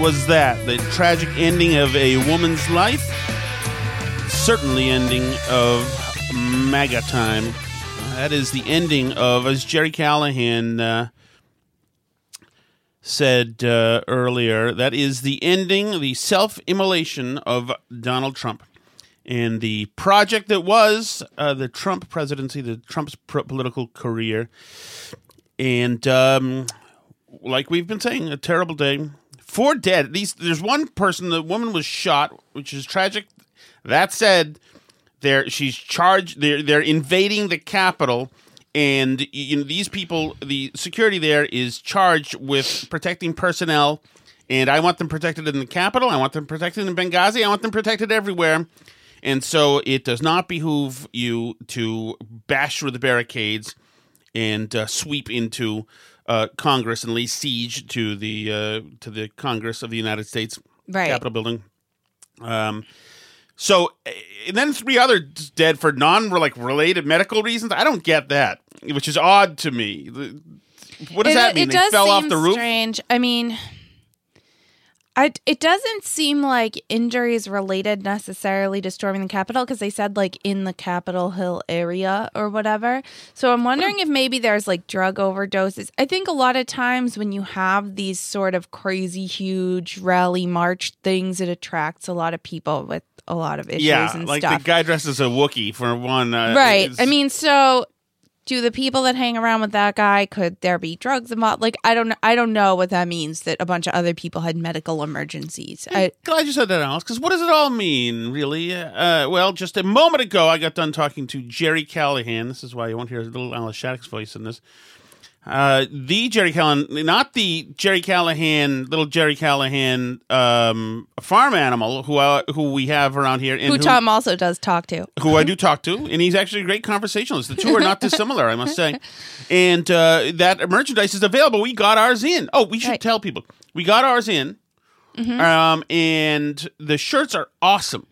was that. The tragic ending of a woman's life. Certainly ending of MAGA time. That is the ending of, as Gerry Callahan uh, said uh, earlier, that is the ending, the self immolation of Donald Trump. And the project that was uh, the Trump presidency, the Trump's pro- political career. And um, like we've been saying, a terrible day. Four dead. These there's one person. The woman was shot, which is tragic. That said, they're she's charged. They're they're invading the capital, and you know these people. The security there is charged with protecting personnel, and I want them protected in the capital. I want them protected in Benghazi. I want them protected everywhere. And so it does not behoove you to bash through the barricades and uh, sweep into uh, Congress and lay siege to the uh, to the Congress of the United States Right. Capitol building. Um, so and then three others dead for non like related medical reasons. I don't get that, which is odd to me. What does it, that mean? It they does fell seem off the roof. Strange. I mean, I it doesn't seem like injuries related necessarily to storming the Capitol because they said like in the Capitol Hill area or whatever. So I'm wondering if maybe there's like drug overdoses. I think a lot of times when you have these sort of crazy huge rally march things, it attracts a lot of people with a lot of issues Yeah, and like stuff. the guy dressed as a Wookiee for one. Uh, right. I mean, so do the people that hang around with that guy could there be drugs involved? Like I don't know. I don't know what that means that a bunch of other people had medical emergencies. I, Glad you said that, Alice, because what does it all mean, really? Uh, well, just a moment ago, I got done talking to Gerry Callahan. This is why you won't hear a little Alice Shattuck's voice in this. Uh, the Gerry Callahan, not the Gerry Callahan, little Gerry Callahan um, farm animal who uh, who we have around here, and who Tom also does talk to. who I do talk to, and he's actually a great conversationalist. The two are not dissimilar, I must say. And uh, that merchandise is available. We got ours in. Oh, we should Right. tell people we got ours in, Mm-hmm. um, and the shirts are awesome.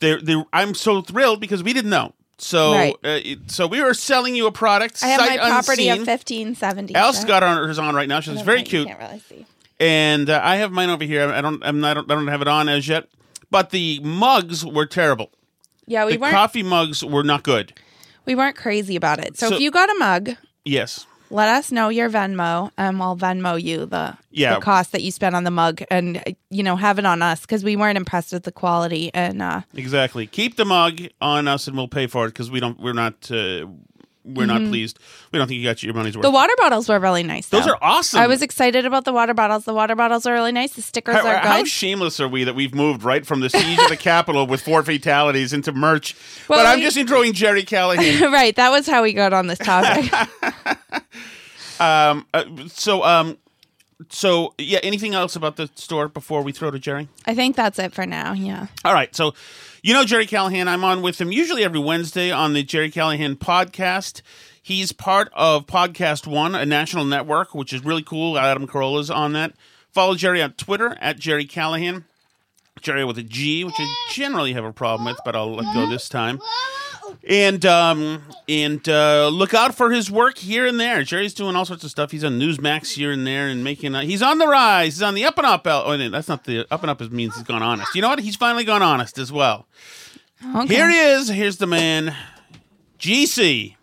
They're, they're, I'm so thrilled because we didn't know. So, Right. uh, so we were selling you a product. I have my property unseen. of fifteen seventy. Alice got on hers on right now. She's very cute, I Can't really see. and uh, I have mine over here. I don't, I'm not, I don't, I don't have it on as yet. But the mugs were terrible. Yeah, we the weren't. coffee mugs were not good. we weren't crazy about it. So, So- if you got a mug, Yes. Let us know your Venmo, and we'll Venmo you the Yeah. the cost that you spent on the mug, and you know have it on us because we weren't impressed with the quality. And uh, Exactly. Keep the mug on us, and we'll pay for it because we don't. We're not. Uh, we're not pleased. We don't think you got your money's worth. Mm-hmm. The water bottles were really nice. Those are awesome. I was excited about the water bottles. The water bottles are really nice. The stickers How, are good. how shameless are we that we've moved right from the siege of the Capitol with four fatalities into merch? Well, but I'm we- just enjoying Gerry Callahan. right, that was how we got on this topic. um, uh, so, um, so yeah. Anything else about the store before we throw to Gerry? I think that's it for now. Yeah. All right. So, you know Gerry Callahan. I'm on with him usually every Wednesday on the Gerry Callahan podcast. He's part of Podcast One, a national network, which is really cool. Adam Carolla's on that. Follow Gerry on Twitter at Gerry Callahan. Gerry with a G, which I generally have a problem with, but I'll let go this time. And um, and uh, look out for his work here and there. Gerry's doing all sorts of stuff. He's on Newsmax here and there, and making. Uh, he's on the rise. He's on the up and up. Oh, no, that's not the up and up. Means he's gone honest. You know what? He's finally gone honest as well. Okay. Here he is. Here's the man, GC.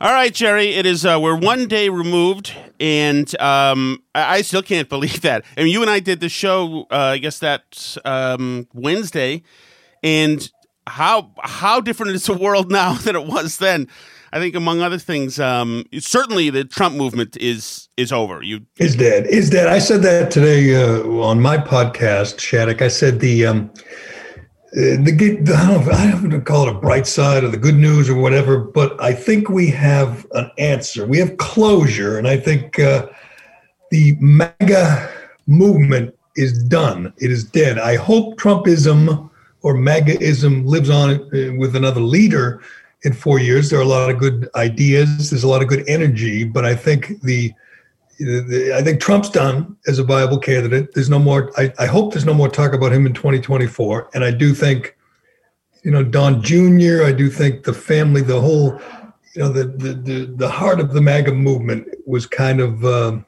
All right, Gerry. It is. Uh, we're one day removed, and um, I, I still can't believe that. I mean, you and I did the show. Uh, I guess that um, Wednesday, and how how different is the world now than it was then. I think, among other things, um, certainly the Trump movement is is over. You is dead. Is dead. I said that today uh, on my podcast, Shattuck. I said the um, uh, the, I don't know, I don't call it a bright side or the good news or whatever, but I think we have an answer. We have closure, and I think uh, the MAGA movement is done. It is dead. I hope Trumpism or MAGAism lives on uh, with another leader in four years. There are a lot of good ideas. There's a lot of good energy, but I think the the- I think Trump's done as a viable candidate. There's no more. I, I hope there's no more talk about him in 2024. And I do think, you know, Don Jr. I do think the family, the whole, you know, the the the, the heart of the MAGA movement was kind of. Um,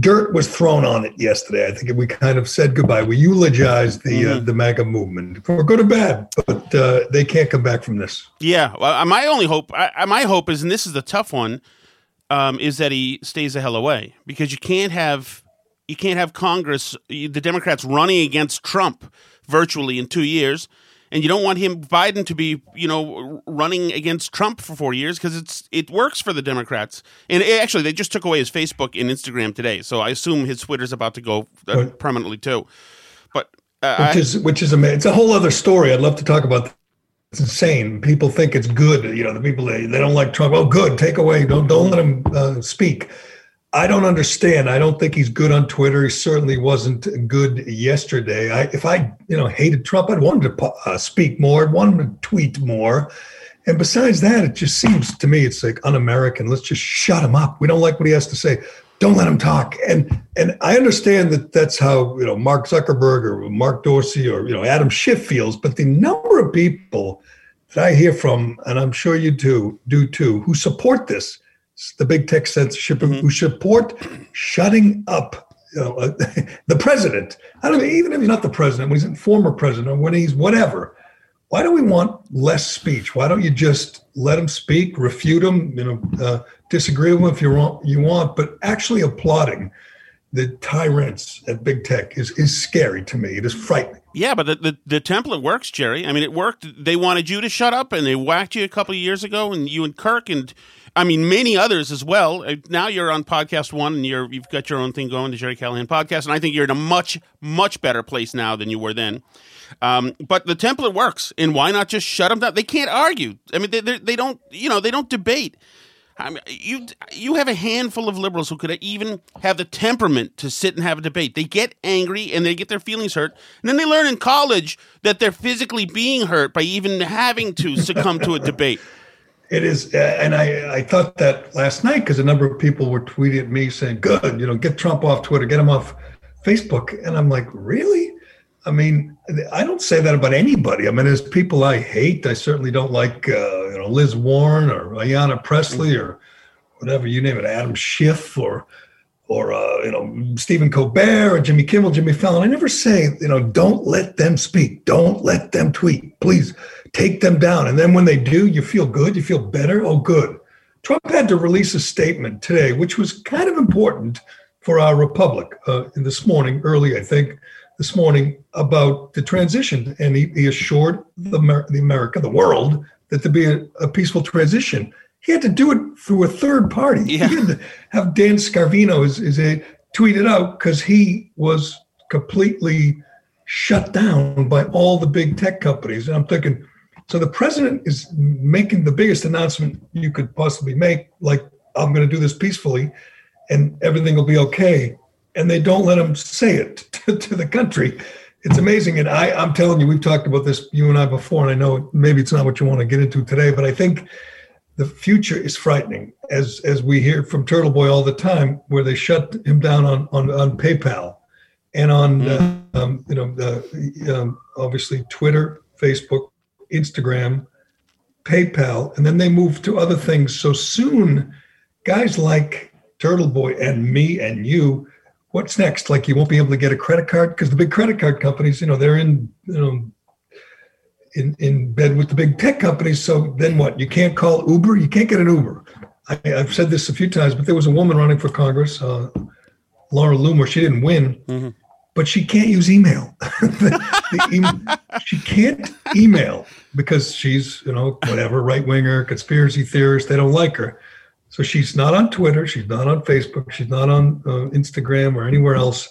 dirt was thrown on it yesterday. I think we kind of said goodbye. We eulogized the uh, the MAGA movement for good or bad, but uh, they can't come back from this. Yeah, well, uh, my only hope, I, I- my hope is, and this is the tough one, um, is that he stays the hell away because you can't have you can't have Congress, the Democrats running against Trump virtually in two years, and you don't want him Biden to be you know running against Trump for four years because it's it works for the Democrats. And it- actually, they just took away his Facebook and Instagram today, so I assume his Twitter's about to go uh, permanently too. But uh, which is which is amazing. It's a whole other story. I'd love to talk about. It's insane. People think it's good. You know, the people they, they don't like Trump. Oh, good. Take away. Don't don't let him uh, speak. I don't understand. I don't think he's good on Twitter. He certainly wasn't good yesterday. I, if I you know hated Trump, I'd want him to uh, speak more. I'd want him to tweet more. And besides that, it just seems to me it's like un-American. Let's just shut him up. We don't like what he has to say. Don't let him talk. And and I understand that that's how you know Mark Zuckerberg or Mark Dorsey or you know Adam Schiff feels. But the number of people that I hear from, and I'm sure you too do too, who support this, the big tech censorship, who support shutting up. You know, uh, the president. I don't know, even if he's not the president, when he's a former president, or when he's whatever. Why do we want less speech? Why don't you just let him speak, refute him, you know, uh, disagree with him if you want, you want, but actually applauding the tyrants at big tech is is scary to me. It is frightening. Yeah, but the, the, the template works, Gerry. I mean, it worked. They wanted you to shut up, and they whacked you a couple of years ago, and you and Kirk, and I mean many others as well. Uh, Now you're on podcast one, and you're you've got your own thing going, the Gerry Callahan podcast, and I think you're in a much much better place now than you were then. Um, but the template works, and why not just shut them down? They can't argue. I mean, they they, they don't you know they don't debate. I mean, you you have a handful of liberals who could even have the temperament to sit and have a debate. They get angry and they get their feelings hurt, and then they learn in college that they're physically being hurt by even having to succumb to a debate. It is, uh, and I I thought that last night because a number of people were tweeting at me saying, "Good, you know, get Trump off Twitter, get him off Facebook," and I'm like, really? I mean, I don't say that about anybody. I mean, there's people I hate. I certainly don't like, uh, you know, Liz Warren or Ayanna Pressley or whatever you name it, Adam Schiff or or uh, you know Stephen Colbert or Jimmy Kimmel, Jimmy Fallon. I never say you know don't let them speak, don't let them tweet. Please take them down. And then when they do, you feel good, you feel better. Oh, good. Trump had to release a statement today, which was kind of important for our republic. Uh, this morning, early, I think, this morning about the transition, and he, he assured the, Amer- the America, the world, that there'd be a, a peaceful transition. He had to do it through a third party. Yeah. He had to have Dan Scavino is, is a tweet it out because he was completely shut down by all the big tech companies. And I'm thinking, so the president is making the biggest announcement you could possibly make, like I'm going to do this peacefully, and everything will be okay. And they don't let him say it to, to the country. It's amazing. And I, I'm telling you, we've talked about this, you and I, before, and I know maybe it's not what you want to get into today, but I think the future is frightening, as as we hear from Turtle Boy all the time, where they shut him down on on, on PayPal and on uh, um, you know the, um, obviously Twitter, Facebook, Instagram, PayPal, and then they move to other things. So soon, guys like Turtle Boy and me and you, what's next? Like you won't be able to get a credit card because the big credit card companies, you know, they're in you know in, in bed with the big tech companies. So then what? You can't call Uber. You can't get an Uber. I, I've said this a few times, but there was a woman running for Congress, uh, Laura Loomer. She didn't win, but she can't use email. The- the em- she can't email because she's you know whatever right winger, conspiracy theorist. They don't like her. So she's not on Twitter. She's not on Facebook. She's not on uh, Instagram or anywhere else.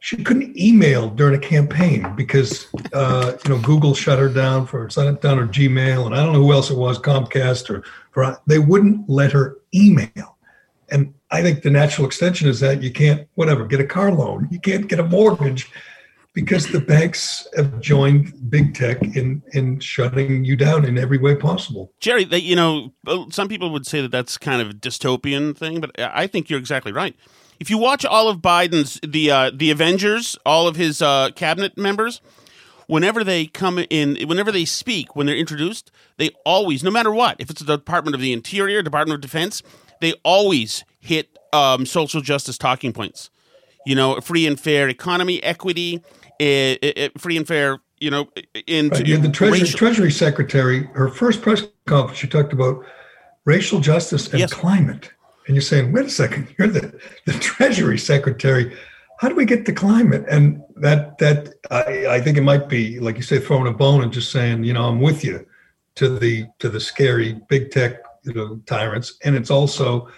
She couldn't email during a campaign because uh, you know Google shut her down for shut down her Gmail, and I don't know who else it was, Comcast or for they wouldn't let her email. And I think the natural extension is that you can't whatever get a car loan, you can't get a mortgage because the banks have joined big tech in in shutting you down in every way possible. Gerry, that you know, some people would say that that's kind of a dystopian thing, but I think you're exactly right. If you watch all of Biden's the uh, the Avengers, all of his uh, cabinet members, whenever they come in, whenever they speak, when they're introduced, they always, no matter what, if it's the Department of the Interior, Department of Defense, they always hit um, social justice talking points. You know, free and fair economy, equity, eh, eh, eh, free and fair. You know, in Right. The Treasury, racial- Treasury Secretary, her first press conference, she talked about racial justice and Yes. climate. And you're saying, wait a second, you're the, the Treasury Secretary. How do we get the climate? And that that I, I think it might be, like you say, throwing a bone and just saying, you know, I'm with you to the to the scary big tech you know, tyrants. And it's also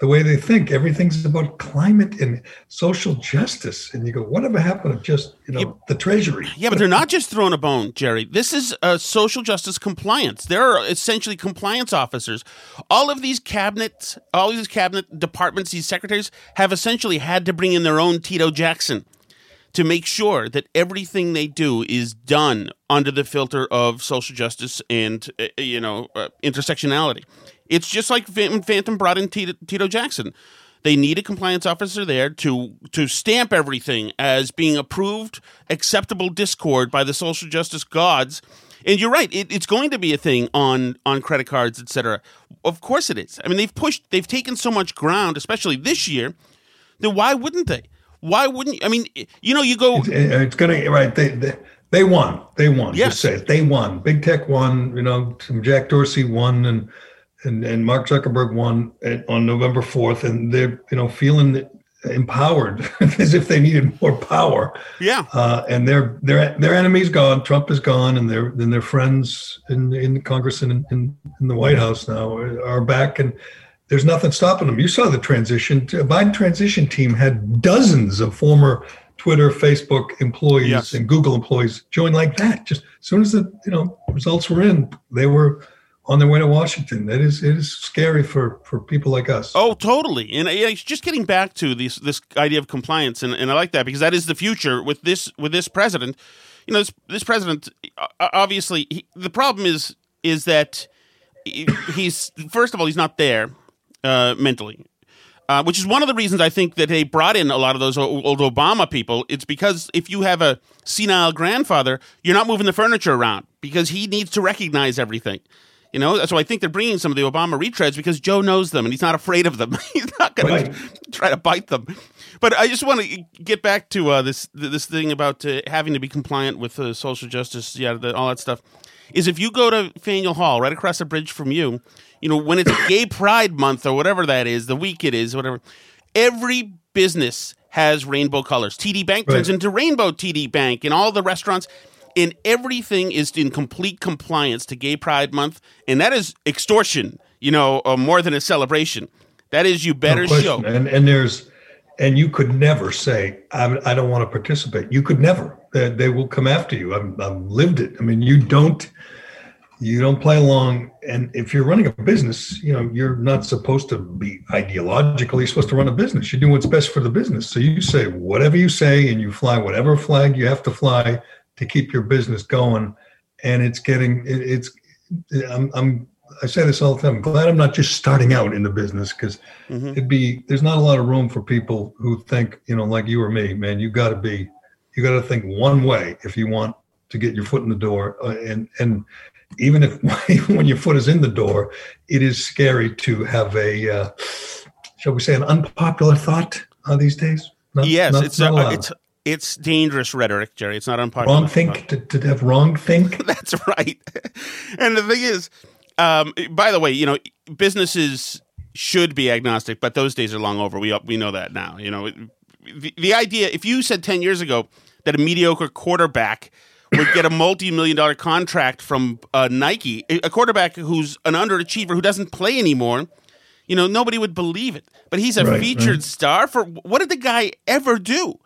the way they think. Everything's about climate and social justice. And you go, whatever happened to just, you know, the Treasury? Yeah, but they're not just throwing a bone, Gerry. This is uh, social justice compliance. There are essentially compliance officers. All of these cabinets, all these cabinet departments, these secretaries have essentially had to bring in their own Tito Jackson to make sure that everything they do is done under the filter of social justice and uh, you know uh, intersectionality. It's just like Phantom, Phantom brought in Tito, Tito Jackson. They need a compliance officer there to to stamp everything as being approved, acceptable discord by the social justice gods. And you're right; it, it's going to be a thing on on credit cards, etc. Of course, it is. I mean, they've pushed, they've taken so much ground, especially this year. Then why wouldn't they? Why wouldn't? I mean, you know, you go. It's, it's going to right. They, they they won. They won. Yes. Just say it. They won. Big tech won. You know, Jack Dorsey won, and and and Mark Zuckerberg won at, on November fourth, and they're you know feeling empowered as if they needed more power. Yeah. Uh, and their their their enemy's gone. Trump is gone, and their and their friends in in Congress and in, in the White House now are, are back, and there's nothing stopping them. You saw the transition. Biden transition team had dozens of former Twitter, Facebook employees Yes. and Google employees join like that. Just as soon as the you know results were in, they were on their way to Washington. That is it is scary for for people like us. Oh, totally. And yeah, just getting back to this this idea of compliance, and, and I like that because that is the future with this with this president. You know, this this president obviously he, the problem is is that he's first of all he's not there uh, mentally. Uh, which is one of the reasons I think that they brought in a lot of those old Obama people. It's because if you have a senile grandfather, you're not moving the furniture around because he needs to recognize everything. You know, so I think they're bringing some of the Obama retreads because Joe knows them and he's not afraid of them. he's not going Right. to try to bite them. But I just want to get back to uh, this this thing about uh, having to be compliant with uh, social justice, yeah, the, all that stuff. Is if you go to Faneuil Hall, right across the bridge from you, you know, when it's Gay Pride Month or whatever that is, the week it is, whatever, every business has rainbow colors. TD Bank turns into Rainbow TD Bank, and all the restaurants. And everything is in complete compliance to Gay Pride Month, and that is extortion. You know, uh, more than a celebration. That is you better no show. And and there's and you could never say I, I don't want to participate. You could never. They, they will come after you. I've, I've lived it. I mean, you don't you don't play along. And if you're running a business, you know you're not supposed to be ideological. You're supposed to run a business. you do what's best for the business. So you say whatever you say, and you fly whatever flag you have to fly to keep your business going. And it's getting it, it's I'm, I'm I say this all the time. I'm glad I'm not just starting out in the business because mm-hmm. it'd be there's not a lot of room for people who think you know like you or me, man. You got to be you got to think one way if you want to get your foot in the door, uh, and and even if even when your foot is in the door, it is scary to have a uh, shall we say an unpopular thought uh, these days. Not, yes, not, it's not a, it's it's dangerous rhetoric, Gerry. It's not unpopular. Wrong think to, to have wrong think. That's right. And the thing is, um, by the way, you know, businesses should be agnostic, but those days are long over. We we know that now. You know, the, the idea if you said ten years ago that a mediocre quarterback would get a multi-million dollar contract from uh, Nike, a quarterback who's an underachiever who doesn't play anymore, you know, nobody would believe it. But he's a right, featured right. star for what did the guy ever do?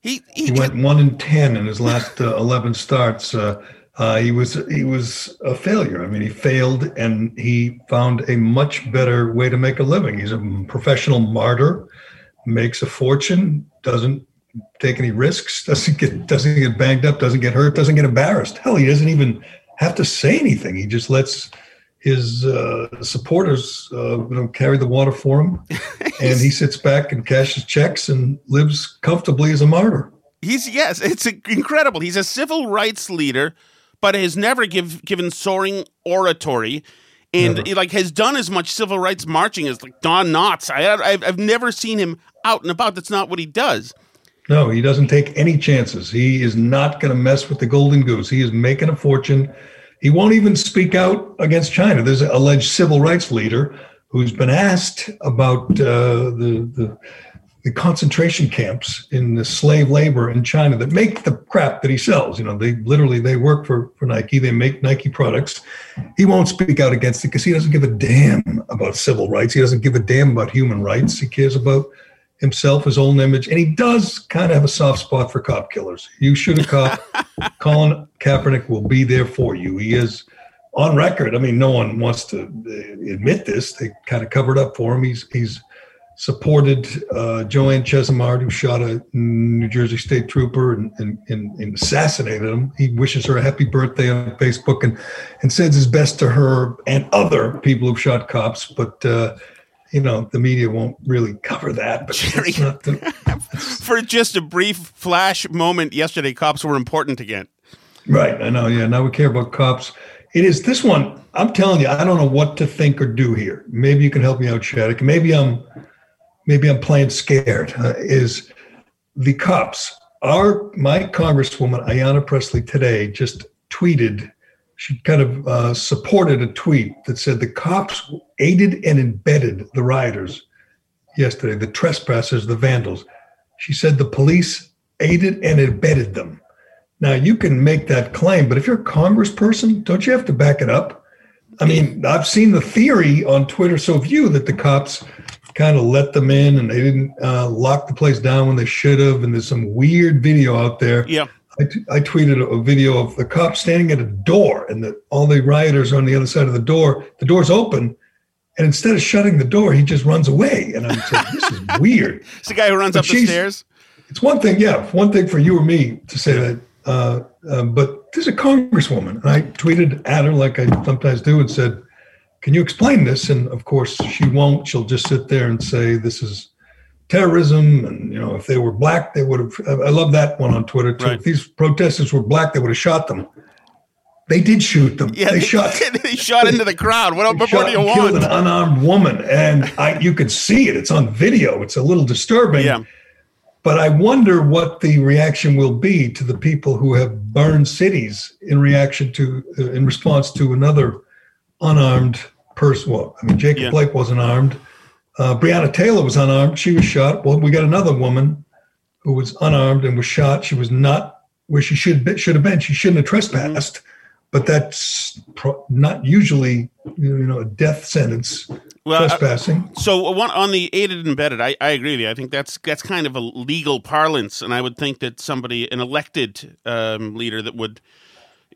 He he, he went one in ten in his last uh, eleven starts. Uh, uh, he was he was a failure. I mean, he failed, and he found a much better way to make a living. He's a professional martyr, makes a fortune, doesn't take any risks, doesn't get doesn't get banged up, doesn't get hurt, doesn't get embarrassed. Hell, he doesn't even have to say anything. He just lets his uh, supporters uh, you know, carry the water for him, and he sits back and cashes checks and lives comfortably as a martyr. He's yes, it's incredible. He's a civil rights leader but has never give, given soaring oratory and never. like has done as much civil rights marching as like Don Knotts. I, I've, I've never seen him out and about. That's not what he does. No, he doesn't take any chances. He is not going to mess with the golden goose. He is making a fortune. He won't even speak out against China. There's an alleged civil rights leader who's been asked about uh, the the the concentration camps in the slave labor in China that make the crap that he sells. You know, they literally they work for for Nike. They make Nike products. He won't speak out against it because he doesn't give a damn about civil rights. He doesn't give a damn about human rights. He cares about himself, his own image, and he does kind of have a soft spot for cop killers. You shoot a cop, Colin Kaepernick will be there for you. He is on record. I mean, no one wants to uh, admit this. They kind of covered up for him. He's he's supported uh, Joanne Chesimard, who shot a New Jersey state trooper and, and, and, and, assassinated him. He wishes her a happy birthday on Facebook and, and sends his best to her and other people who've shot cops. But, uh, you know, the media won't really cover that. But the, For just a brief flash moment yesterday, cops were important again. Right. I know. Yeah. Now we care about cops. It is this one. I'm telling you, I don't know what to think or do here. Maybe you can help me out, Shattuck. Maybe I'm maybe I'm playing scared, uh, is the cops. Our my Congresswoman Ayanna Pressley today just tweeted. She kind of uh, supported a tweet that said the cops aided and abetted the rioters yesterday, the trespassers, the vandals. She said the police aided and abetted them. Now you can make that claim, but if you're a congressperson, don't you have to back it up? I mean, I've seen the theory on Twitter so few that the cops kind of let them in and they didn't uh, lock the place down when they should have. And there's some weird video out there. Yeah. I, t- I tweeted a video of the cop standing at a door and the, all the rioters are on the other side of the door. The door's open. And instead of shutting the door, he just runs away. And I'm saying, this is weird. it's the guy who runs but up the stairs. It's one thing, yeah, one thing for you or me to say that. Uh, uh, but there's a congresswoman. And I tweeted at her like I sometimes do and said, can you explain this? And of course, she won't. She'll just sit there and say, this is terrorism. And, you know, if they were black, they would have. I love that one on Twitter, too. Right. If these protesters were black, they would have shot them. They did shoot them. Yeah, they, they shot. they shot into the crowd. What, more do you want? Killed an unarmed woman, and I, you could see it. It's on video. It's a little disturbing. Yeah. But I wonder what the reaction will be to the people who have burned cities in reaction to, uh, in response to another unarmed person. Well, I mean, Jacob yeah. Blake wasn't armed. Uh, Breonna Taylor was unarmed. She was shot. Well, we got another woman who was unarmed and was shot. She was not where she should should have been. She shouldn't have trespassed, mm-hmm. but that's pro- not usually you know a death sentence. Well, trespassing. Uh, so one on the aided and abetted, I, I agree with you. I think that's that's kind of a legal parlance, and I would think that somebody, an elected um, leader, that would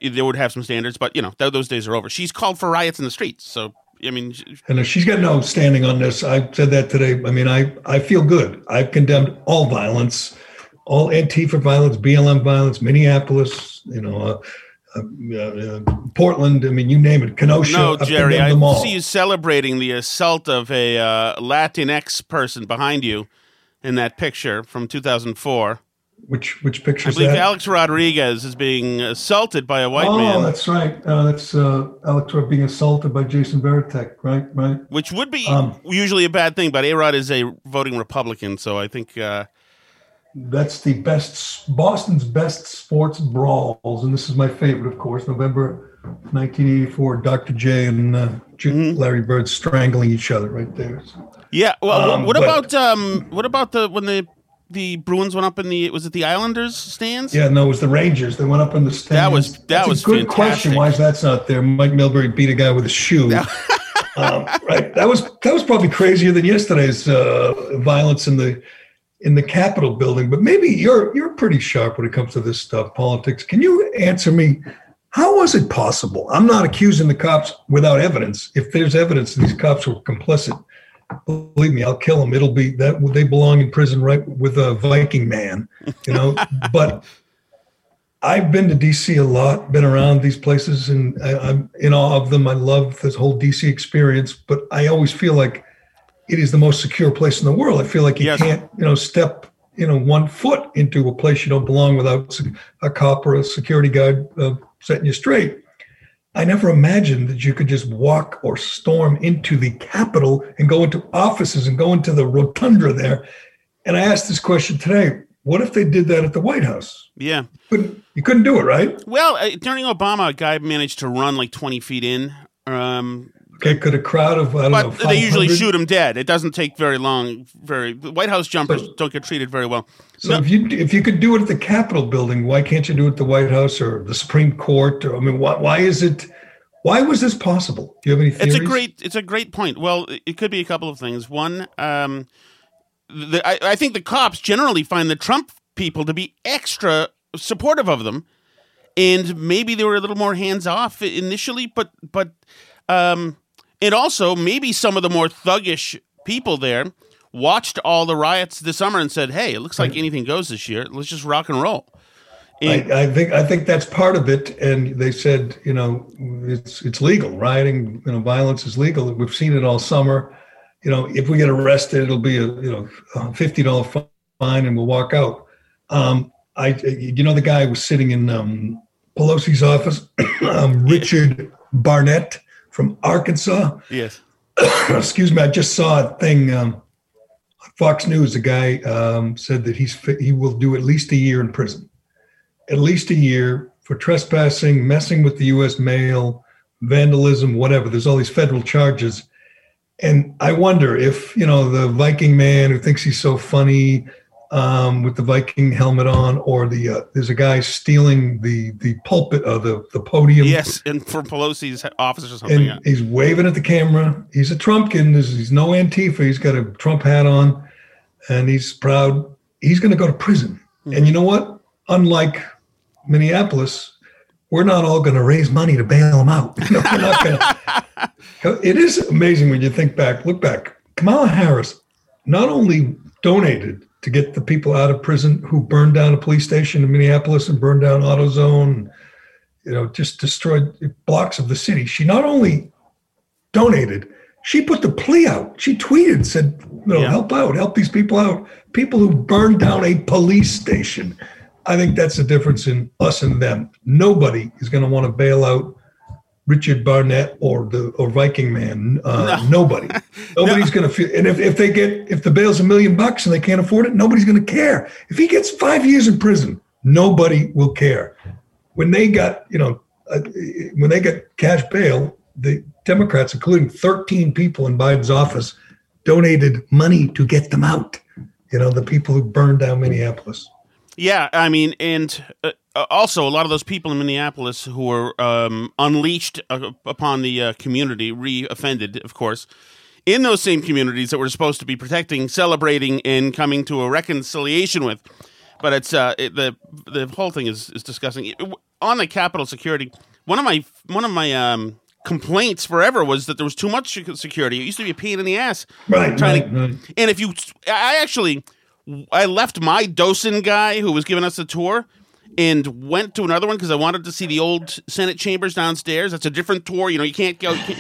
they would have some standards. But you know, th- those days are over. She's called for riots in the streets, so I mean, and she's got no standing on this. I said that today. I mean, I I feel good. I've condemned all violence, all Antifa violence, BLM violence, Minneapolis. You know. Uh, uh, uh, Portland, I mean, you name it, Kenosha. No, Gerry, I see you celebrating the assault of a uh, Latinx person behind you in that picture from 2004. Which which picture? I believe that? Alex Rodriguez is being assaulted by a white oh, man. Oh, that's right. Uh, that's uh, Alex being assaulted by Jason Varitek, Right, right. Which would be um, usually a bad thing, but A Rod is a voting Republican, so I think uh, that's the best Boston's best sports brawls, and this is my favorite, of course. November 1984, Dr. J and uh, mm-hmm. Larry Bird strangling each other right there. So, yeah. Well, um, what but, about um, what about the when the the Bruins went up in the was it the Islanders stands? Yeah, no, it was the Rangers. They went up in the stands. That was that that's was a good fantastic. question. Why is that's not there? Mike Milbury beat a guy with a shoe. um, right. That was that was probably crazier than yesterday's uh, violence in the in the Capitol building. But maybe you're you're pretty sharp when it comes to this stuff, politics. Can you answer me? How was it possible? I'm not accusing the cops without evidence. If there's evidence these cops were complicit, believe me, I'll kill them. It'll be that they belong in prison right with a Viking man, you know. but I've been to DC a lot, been around these places, and I, am in awe of them. I love this whole DC experience, but I always feel like it is the most secure place in the world. I feel like you yes. can't, you know, step, you know, one foot into a place you don't belong without a cop or a security guard uh, setting you straight. I never imagined that you could just walk or storm into the Capitol and go into offices and go into the rotunda there. And I asked this question today what if they did that at the White House? Yeah. You couldn't, you couldn't do it, right? Well, uh, during Obama, a guy managed to run like 20 feet in. Um, okay, could a crowd of, I don't but know, they usually shoot them dead. It doesn't take very long. Very White House jumpers so, don't get treated very well. So no. if you if you could do it at the Capitol building, why can't you do it at the White House or the Supreme Court? Or, I mean, why, why is it why was this possible? Do you have any theories? It's a great it's a great point. Well, it could be a couple of things. One, um, the, I, I think the cops generally find the Trump people to be extra supportive of them, and maybe they were a little more hands off initially, but but um, and also maybe some of the more thuggish people there watched all the riots this summer and said, "Hey, it looks like anything goes this year. Let's just rock and roll." I, I, think I think that's part of it. And they said, you know, it's it's legal. Rioting, you know, violence is legal. We've seen it all summer. You know, if we get arrested, it'll be a you know fifty dollar fine, and we'll walk out. Um, I, you know, the guy was sitting in um, Pelosi's office, um, Richard Barnett from Arkansas. Yes. Excuse me. I just saw a thing. Um, Fox News, the guy um, said that he's he will do at least a year in prison at least a year for trespassing, messing with the U.S. mail, vandalism, whatever. There's all these federal charges. And I wonder if, you know, the Viking man who thinks he's so funny um, with the Viking helmet on, or the uh, there's a guy stealing the the pulpit of the the podium. Yes, and from Pelosi's office or something. And he's waving at the camera. He's a Trumpkin. He's no Antifa. He's got a Trump hat on, and he's proud. He's going to go to prison. Mm-hmm. And you know what? Unlike Minneapolis, we're not all going to raise money to bail them out. it is amazing when you think back, look back. Kamala Harris not only donated to get the people out of prison who burned down a police station in Minneapolis and burned down AutoZone, you know, just destroyed blocks of the city. She not only donated, she put the plea out. She tweeted, said, you know, yeah. help out, help these people out. People who burned down a police station. I think that's the difference in us and them. Nobody is going to want to bail out Richard Barnett or the or Viking Man. Uh, no. Nobody. Nobody's no. going to feel. And if, if they get if the bail's a million bucks and they can't afford it, nobody's going to care. If he gets five years in prison, nobody will care. When they got you know uh, when they got cash bail, the Democrats, including 13 people in Biden's office, donated money to get them out. You know the people who burned down Minneapolis. Yeah, I mean, and uh, uh, also a lot of those people in Minneapolis who were um, unleashed uh, upon the uh, community, re-offended, of course, in those same communities that we're supposed to be protecting, celebrating, and coming to a reconciliation with. But it's uh, it, the the whole thing is is disgusting. On the Capitol security, one of my one of my um, complaints forever was that there was too much security. It used to be a pain in the ass. Right. Trying right, to, right. And if you, I actually, I left my docent guy who was giving us a tour and went to another one because I wanted to see the old Senate chambers downstairs. That's a different tour. You know, you can't go. You can't.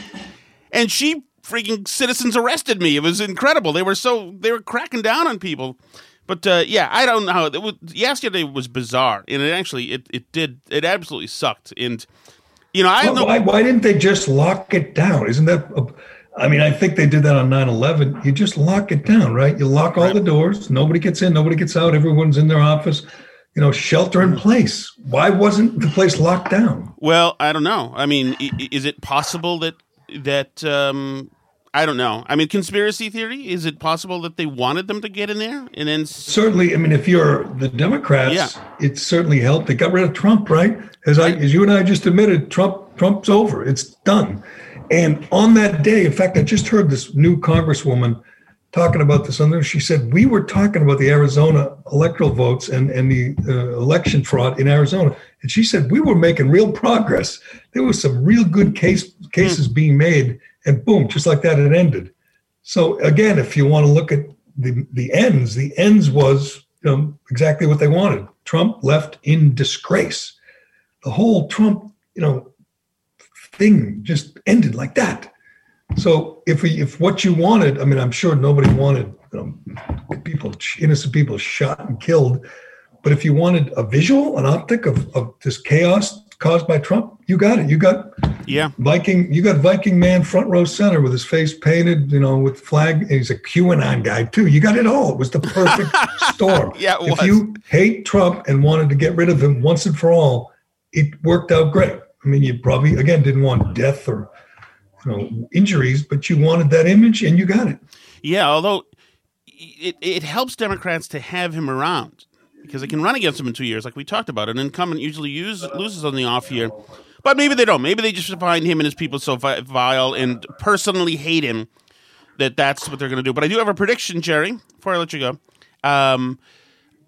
And she freaking citizens arrested me. It was incredible. They were so they were cracking down on people. But uh, yeah, I don't know. It was, yesterday was bizarre, and it actually it, it did it absolutely sucked. And you know, I Well, know why, why didn't they just lock it down? Isn't that? A, I mean, I think they did that on 9-11. You just lock it down, right? You lock all the doors. Nobody gets in. Nobody gets out. Everyone's in their office. You know, shelter in place. Why wasn't the place locked down? Well, I don't know. I mean, is it possible that that um, I don't know. I mean, conspiracy theory. Is it possible that they wanted them to get in there and then? Certainly, I mean, if you're the Democrats, Yeah. it certainly helped. They got rid of Trump, right? As I, as you and I just admitted, Trump, Trump's over. It's done. And on that day, in fact, I just heard this new Congresswoman talking about this. On there, she said we were talking about the Arizona electoral votes and and the uh, election fraud in Arizona, and she said we were making real progress. There was some real good case cases being made, and boom, just like that, it ended. So again, if you want to look at the the ends, the ends was you know, exactly what they wanted. Trump left in disgrace. The whole Trump, you know, thing just ended like that. So if we, if what you wanted, I mean, I'm sure nobody wanted you know, people, innocent people shot and killed. But if you wanted a visual, an optic of, of this chaos caused by Trump, you got it. You got Yeah. Viking, you got Viking man front row center with his face painted, you know, with flag. And he's a QAnon guy too. You got it all. It was the perfect storm. Yeah, if was. you hate Trump and wanted to get rid of him once and for all, it worked out great. I mean, you probably again didn't want death or you know injuries, but you wanted that image and you got it. Yeah, although it, it helps Democrats to have him around because they can run against him in two years, like we talked about. An incumbent usually use, loses on the off year, but maybe they don't. Maybe they just find him and his people so vile and personally hate him that that's what they're going to do. But I do have a prediction, Gerry. Before I let you go, um,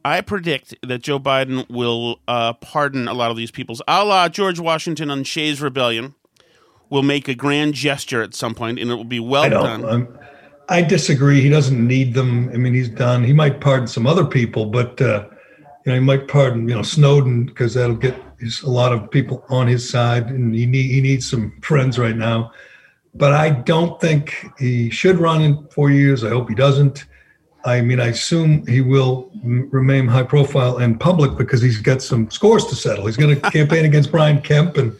I predict that Joe Biden will uh, pardon a lot of these people's, a la George Washington on Shays' Rebellion. Will make a grand gesture at some point, and it will be well I done. I'm, I disagree. He doesn't need them. I mean, he's done. He might pardon some other people, but uh, you know, he might pardon you know Snowden because that'll get his, a lot of people on his side, and he need he needs some friends right now. But I don't think he should run in four years. I hope he doesn't. I mean, I assume he will remain high profile and public because he's got some scores to settle. He's going to campaign against Brian Kemp and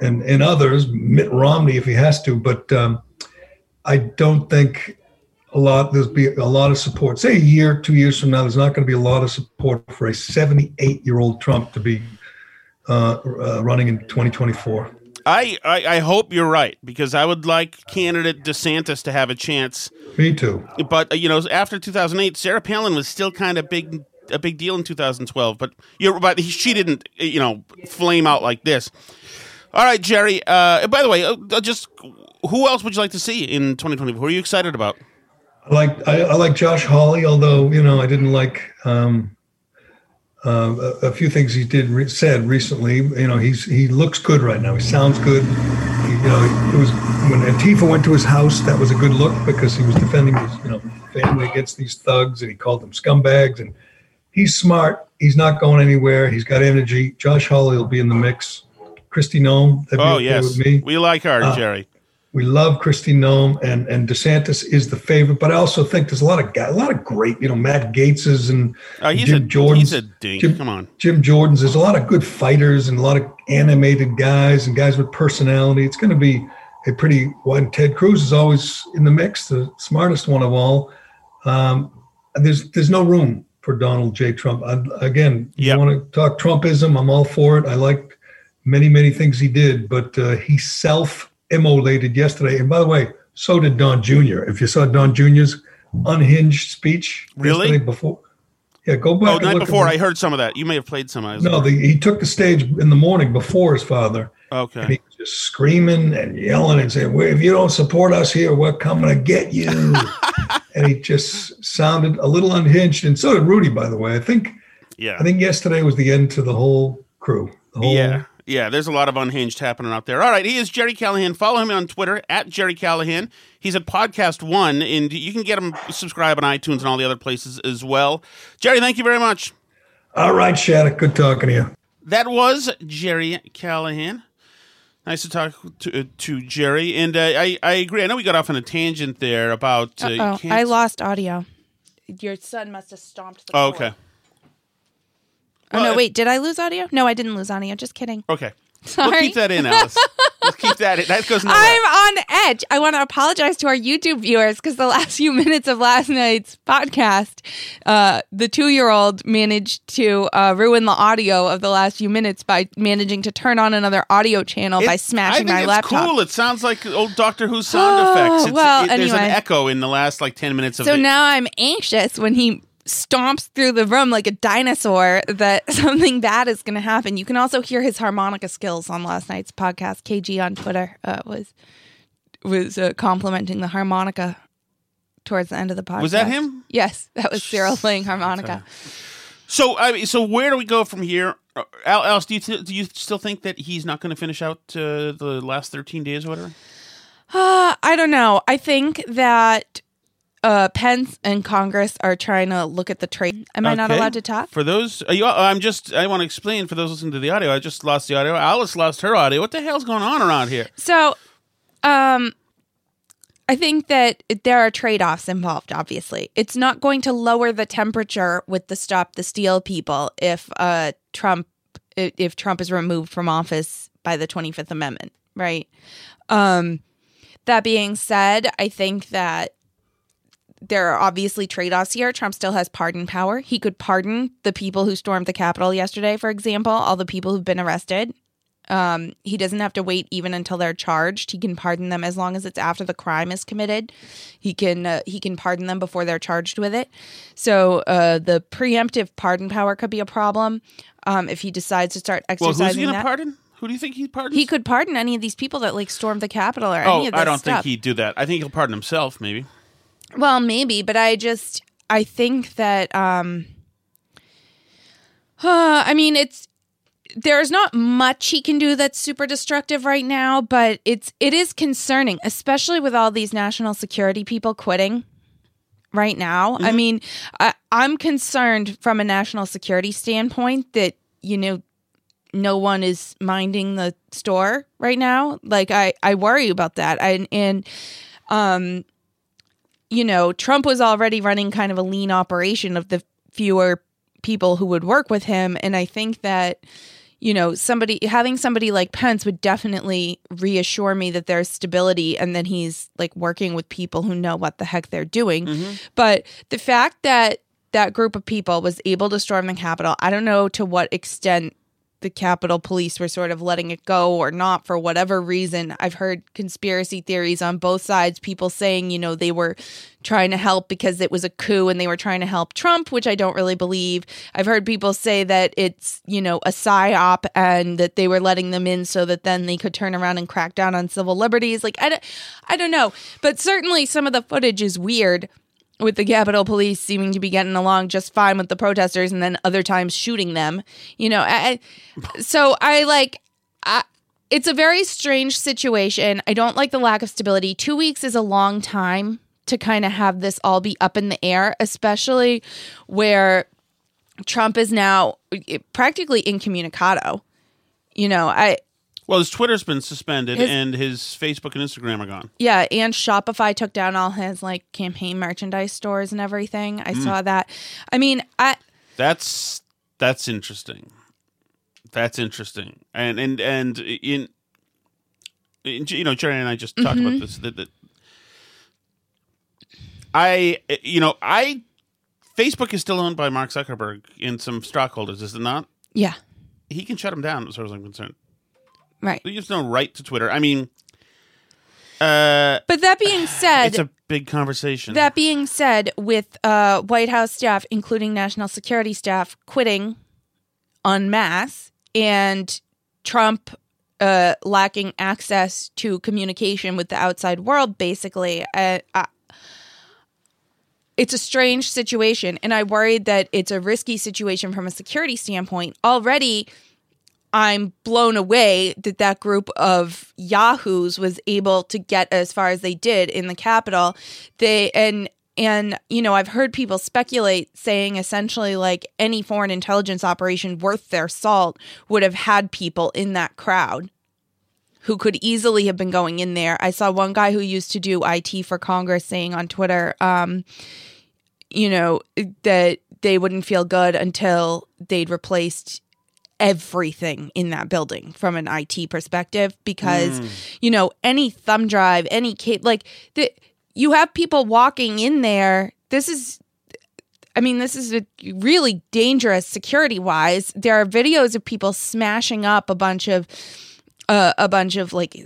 and and others, Mitt Romney if he has to. But um, I don't think a lot there's be a lot of support. Say a year, two years from now, there's not going to be a lot of support for a 78 year old Trump to be uh, uh, running in 2024. I, I I hope you're right because I would like candidate DeSantis to have a chance. Me too. But uh, you know, after 2008, Sarah Palin was still kind of big a big deal in 2012. But you but she didn't you know flame out like this. All right, Gerry. Uh, by the way, uh, uh, just who else would you like to see in 2024? Who are you excited about? I like I, I like Josh Hawley, although you know I didn't like um, uh, a, a few things he did re- said recently. You know, he's he looks good right now. He sounds good. He, you know, it was when Antifa went to his house. That was a good look because he was defending his you know family against these thugs, and he called them scumbags. And he's smart. He's not going anywhere. He's got energy. Josh Hawley will be in the mix. Kristi Noem. Oh yes, with me. we like her, Uh, Gerry. We love Kristi Noem and and DeSantis is the favorite, but I also think there's a lot of guy, a lot of great, you know, Matt Gaetzes and Oh, he's Jim a Jordan's. he's a dink. Jim- Come on. Jim Jordan's. There's a lot of good fighters and a lot of animated guys and guys with personality. It's going to be a pretty one. Ted Cruz is always in the mix, the smartest one of all. Um, there's there's no room for Donald J. Trump. I, again, you want to talk Trumpism? I'm all for it. I like many many things he did, but uh, he self immolated yesterday. And by the way, so did Don Jr. If you saw Don Jr.'s unhinged speech Really? yesterday before. Yeah, go back. Oh, the night before, I heard some of that. You may have played some. I was No, the, he took the stage in the morning before his father, Okay. and he was just screaming and yelling and saying, "Well, "If you don't support us here, we're coming to get you." and he just sounded a little unhinged, and so did Rudy, by the way. I think Yeah. I think yesterday was the end to the whole crew. The whole, Yeah. Yeah, there's a lot of unhinged happening out there. All right, he is Gerry Callahan. Follow him on Twitter at Gerry Callahan. He's at Podcast One, and you can get him subscribe on iTunes and all the other places as well. Gerry, thank you very much. All right, Shattuck. Good talking to you. That was Gerry Callahan. Nice to talk to, uh, to Gerry, and uh, I I agree. I know we got off on a tangent there about. Uh, Oh, I lost audio. Your son must have stomped the. Oh, floor. okay. Oh no! Wait, did I lose audio? No, I didn't lose audio. Just kidding. Okay. Sorry. We'll keep that in, Alice. Let's keep that in. That goes nowhere. I'm on edge. I want to apologize to our YouTube viewers because the last few minutes of last night's podcast, uh, the two year old managed to uh, ruin the audio of the last few minutes by managing to turn on another audio channel by It- smashing I think my it's laptop. cool. It sounds like old Doctor Who sound Oh, effects. It's, well, it- there's an anyway. echo in the last like ten minutes of So it. now I'm anxious when he stomps through the room like a dinosaur that something bad is going to happen. You can also hear his harmonica skills on last night's podcast. KG on Twitter uh, was was uh, complimenting the harmonica towards the end of the podcast. Was that him? Yes, that was Cyril playing harmonica. So I mean, so where do we go from here? Uh, Al, Alice, do you th- do you still think that he's not going to finish out uh, the last thirteen days or whatever? Uh, I don't know. I think that uh, Pence and Congress are trying to look at the trade. Am I not Okay. allowed to talk? For those, are you, I'm just. I want to explain for those listening to the audio. I just lost the audio. Alice lost her audio. What the hell's going on around here? So, um, I think that there are trade offs involved, obviously. It's not going to lower the temperature with the Stop the Steal people if uh, Trump i- if Trump is removed from office by the 25th Amendment, right? Um, that being said, I think that there are obviously trade offs here. Trump still has pardon power. He could pardon the people who stormed the Capitol yesterday, for example, all the people who've been arrested. Um, he doesn't have to wait even until they're charged. He can pardon them as long as it's after the crime is committed. He can uh, he can pardon them before they're charged with it. So uh, the preemptive pardon power could be a problem um, if he decides to start exercising. Well, who's he going to pardon? Who do you think he pardons? He could pardon any of these people that like stormed the Capitol or Oh, any of this I don't stuff. think he'd do that. I think he'll pardon himself, maybe. Well, maybe, but I just I think that um uh, I mean it's there's not much he can do that's super destructive right now, but it's it is concerning, especially with all these national security people quitting right now. I mean, I, I'm concerned from a national security standpoint that you know no one is minding the store right now. Like I I worry about that. I, and um you know, Trump was already running kind of a lean operation of the fewer people who would work with him. And I think that, you know, somebody having somebody like Pence would definitely reassure me that there's stability and that he's like working with people who know what the heck they're doing. Mm-hmm. But the fact that that group of people was able to storm the Capitol, I don't know to what extent the Capitol Police were sort of letting it go or not for whatever reason. I've heard conspiracy theories on both sides, people saying, you know, they were trying to help because it was a coup and they were trying to help Trump, which I don't really believe. I've heard people say that it's, you know, a psyop and that they were letting them in so that then they could turn around and crack down on civil liberties. Like, I don't, I don't know. But certainly some of the footage is weird with the Capitol Police seeming to be getting along just fine with the protesters, and then other times shooting them. You know, I, so I like. I, it's a very strange situation. I don't like the lack of stability. Two weeks is a long time to kind of have this all be up in the air, especially where Trump is now eh, practically incommunicado. You know, I Well, his Twitter's been suspended His- and his Facebook and Instagram are gone. Yeah, and Shopify took down all his like campaign merchandise stores and everything. I saw that. I mean, I That's that's interesting. That's interesting. And and and in, in you know, Gerry and I just talked Mm-hmm. about this. That, that I you know I Facebook is still owned by Mark Zuckerberg and some stockholders, is it not? yeah, He can shut him down, as far as I'm concerned. Right. He has no right to Twitter. I mean, uh, But that being said, it's a big conversation. That being said, with uh, White House staff, including national security staff, quitting en masse and Trump uh, lacking access to communication with the outside world, basically, uh, uh, it's a strange situation. And I worried that it's a risky situation from a security standpoint. Already, I'm blown away that that group of yahoos was able to get as far as they did in the Capitol. They and and you know I've heard people speculate saying essentially like any foreign intelligence operation worth their salt would have had people in that crowd who could easily have been going in there. I saw one guy who used to do IT for Congress saying on Twitter, um, you know, that they wouldn't feel good until they'd replaced everything in that building from an IT perspective because mm. you know any thumb drive any cable like the, you have people walking in there. This is I mean this is a really dangerous security wise there are videos of people smashing up a bunch of uh, a bunch of like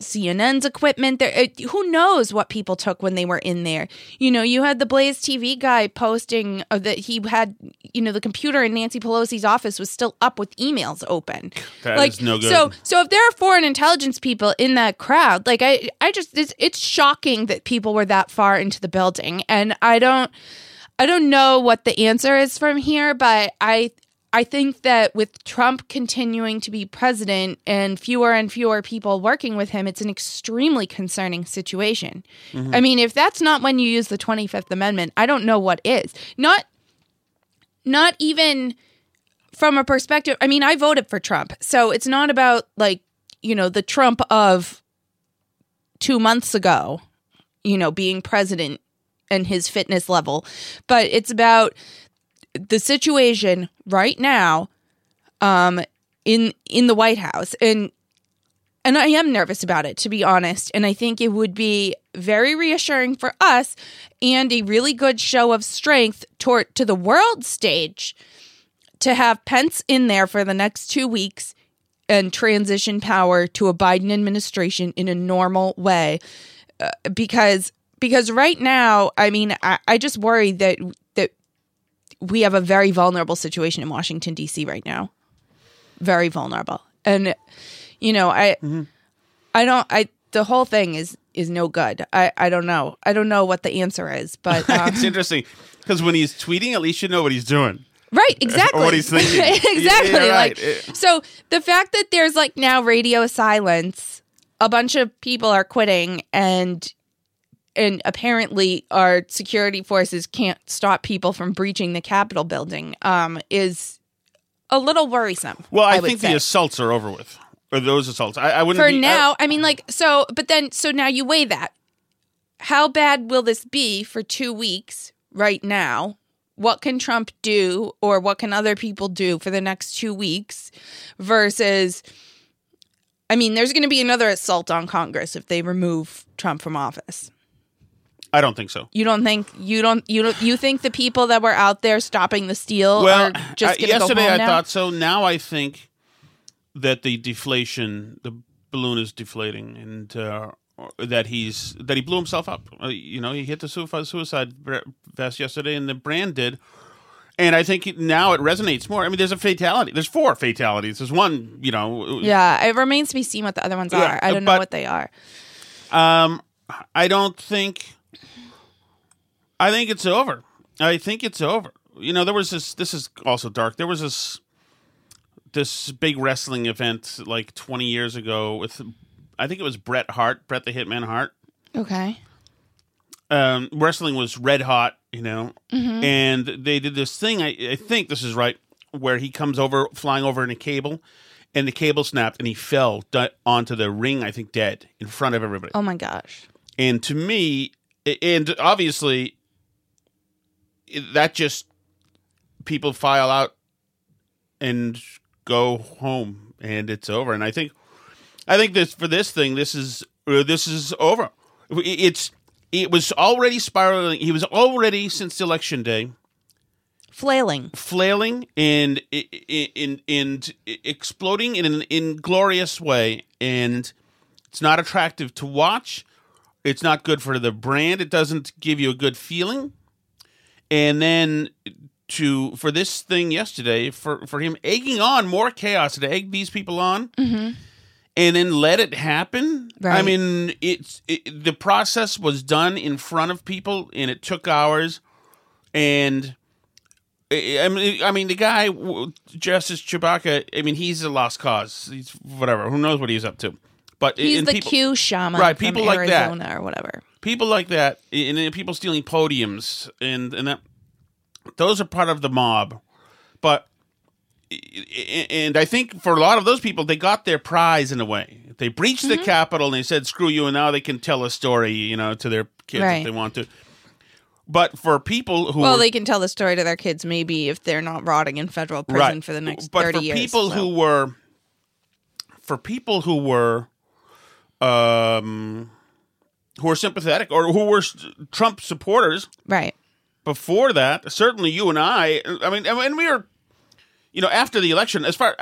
CNN's equipment. There, it, who knows what people took when they were in there? You know, you had the Blaze TV guy posting uh, that he had, you know, the computer in Nancy Pelosi's office was still up with emails open. That like, is no good. So, so if there are foreign intelligence people in that crowd, like I, I just, it's, it's shocking that people were that far into the building, and I don't. I don't know what the answer is from here, but I I think that with Trump continuing to be president and fewer and fewer people working with him, it's an extremely concerning situation. Mm-hmm. I mean, if that's not when you use the 25th Amendment, I don't know what is. Not not even from a perspective I mean, I voted for Trump. So it's not about like, you know, the Trump of 2 months ago, you know, being president and his fitness level, but it's about the situation right now um in in the White House. And and I am nervous about it to be honest. And I think it would be very reassuring for us and a really good show of strength toward to the world stage to have Pence in there for the next 2 weeks and transition power to a Biden administration in a normal way. Uh, because because right now I mean I, I just worry that that we have a very vulnerable situation in Washington D.C. right now, very vulnerable, and you know, I, I don't, I, the whole thing is is no good. I, I don't know, I don't know what the answer is, but um, it's interesting because when he's tweeting, at least you know what he's doing. right, exactly, what he's thinking. exactly. Yeah, right. Like, so the fact that there's like now radio silence, a bunch of people are quitting, and and apparently our security forces can't stop people from breaching the Capitol building, um, is a little worrisome. Well, I, would think the assaults are over with, or those assaults. I, I wouldn't for be, I- now. I, mean, like, so, but then, so now you weigh that. How bad will this be for two weeks right now? What can Trump do, or what can other people do for the next two weeks versus, I mean, there's going to be another assault on Congress if they remove Trump from office. I don't think so. You don't think you don't you don't you think the people that were out there stopping the steal Well, are just going to go yesterday I now? thought so. Now I think that the deflation, the balloon is deflating, and uh, that he's that he blew himself up. Uh, you know, he hit the suicide suicide vest yesterday, and the brand did. And I think now it resonates more. I mean, there's a fatality. There's four fatalities. There's one, you know. yeah, it remains to be seen what the other ones Yeah, are. I don't know what they are. Um, I don't think. I think it's over. I think it's over. You know, there was this. This is also dark. There was this. This big wrestling event like 20 years ago with, I think it was Bret Hart, Bret the Hitman Hart. Okay. Um, wrestling was red hot, you know, Mm-hmm. and they did this thing. I, I think this is right, where he comes over, flying over in a cable, and the cable snapped, and he fell di- onto the ring. I think dead in front of everybody. Oh my gosh. And to me, and obviously, that just people file out and go home, and it's over. And I think, I think this for this thing, this is uh, this is over. It's it was already spiraling. He was already since election day Flailing. flailing and in in exploding in an inglorious way, and it's not attractive to watch. It's not good for the brand. It doesn't give you a good feeling. And then to for this thing yesterday, for for him egging on more chaos to egg these people on, mm-hmm. and then let it happen. I mean, it's it, the process was done in front of people, and it took hours. And I mean, I mean, the guy Justice Chewbacca. I mean, he's a lost cause. He's whatever. Who knows what he's up to? But He's the people, Q shaman, Right, people like that. Or whatever. People like that, and people stealing podiums, and and that those are part of the mob. But and I think for a lot of those people, they got their prize in a way. They breached Mm-hmm. the Capitol and they said, "Screw you!" And now they can tell a story, you know, to their kids Right. if they want to. But for people who Well, were- they can tell the story to their kids maybe if they're not rotting in federal prison for the next but 30 for years. people so. who were for people who were um who were sympathetic or who were Trump supporters Right. before that, certainly you and I, I mean, and we were, you know, after the election, as far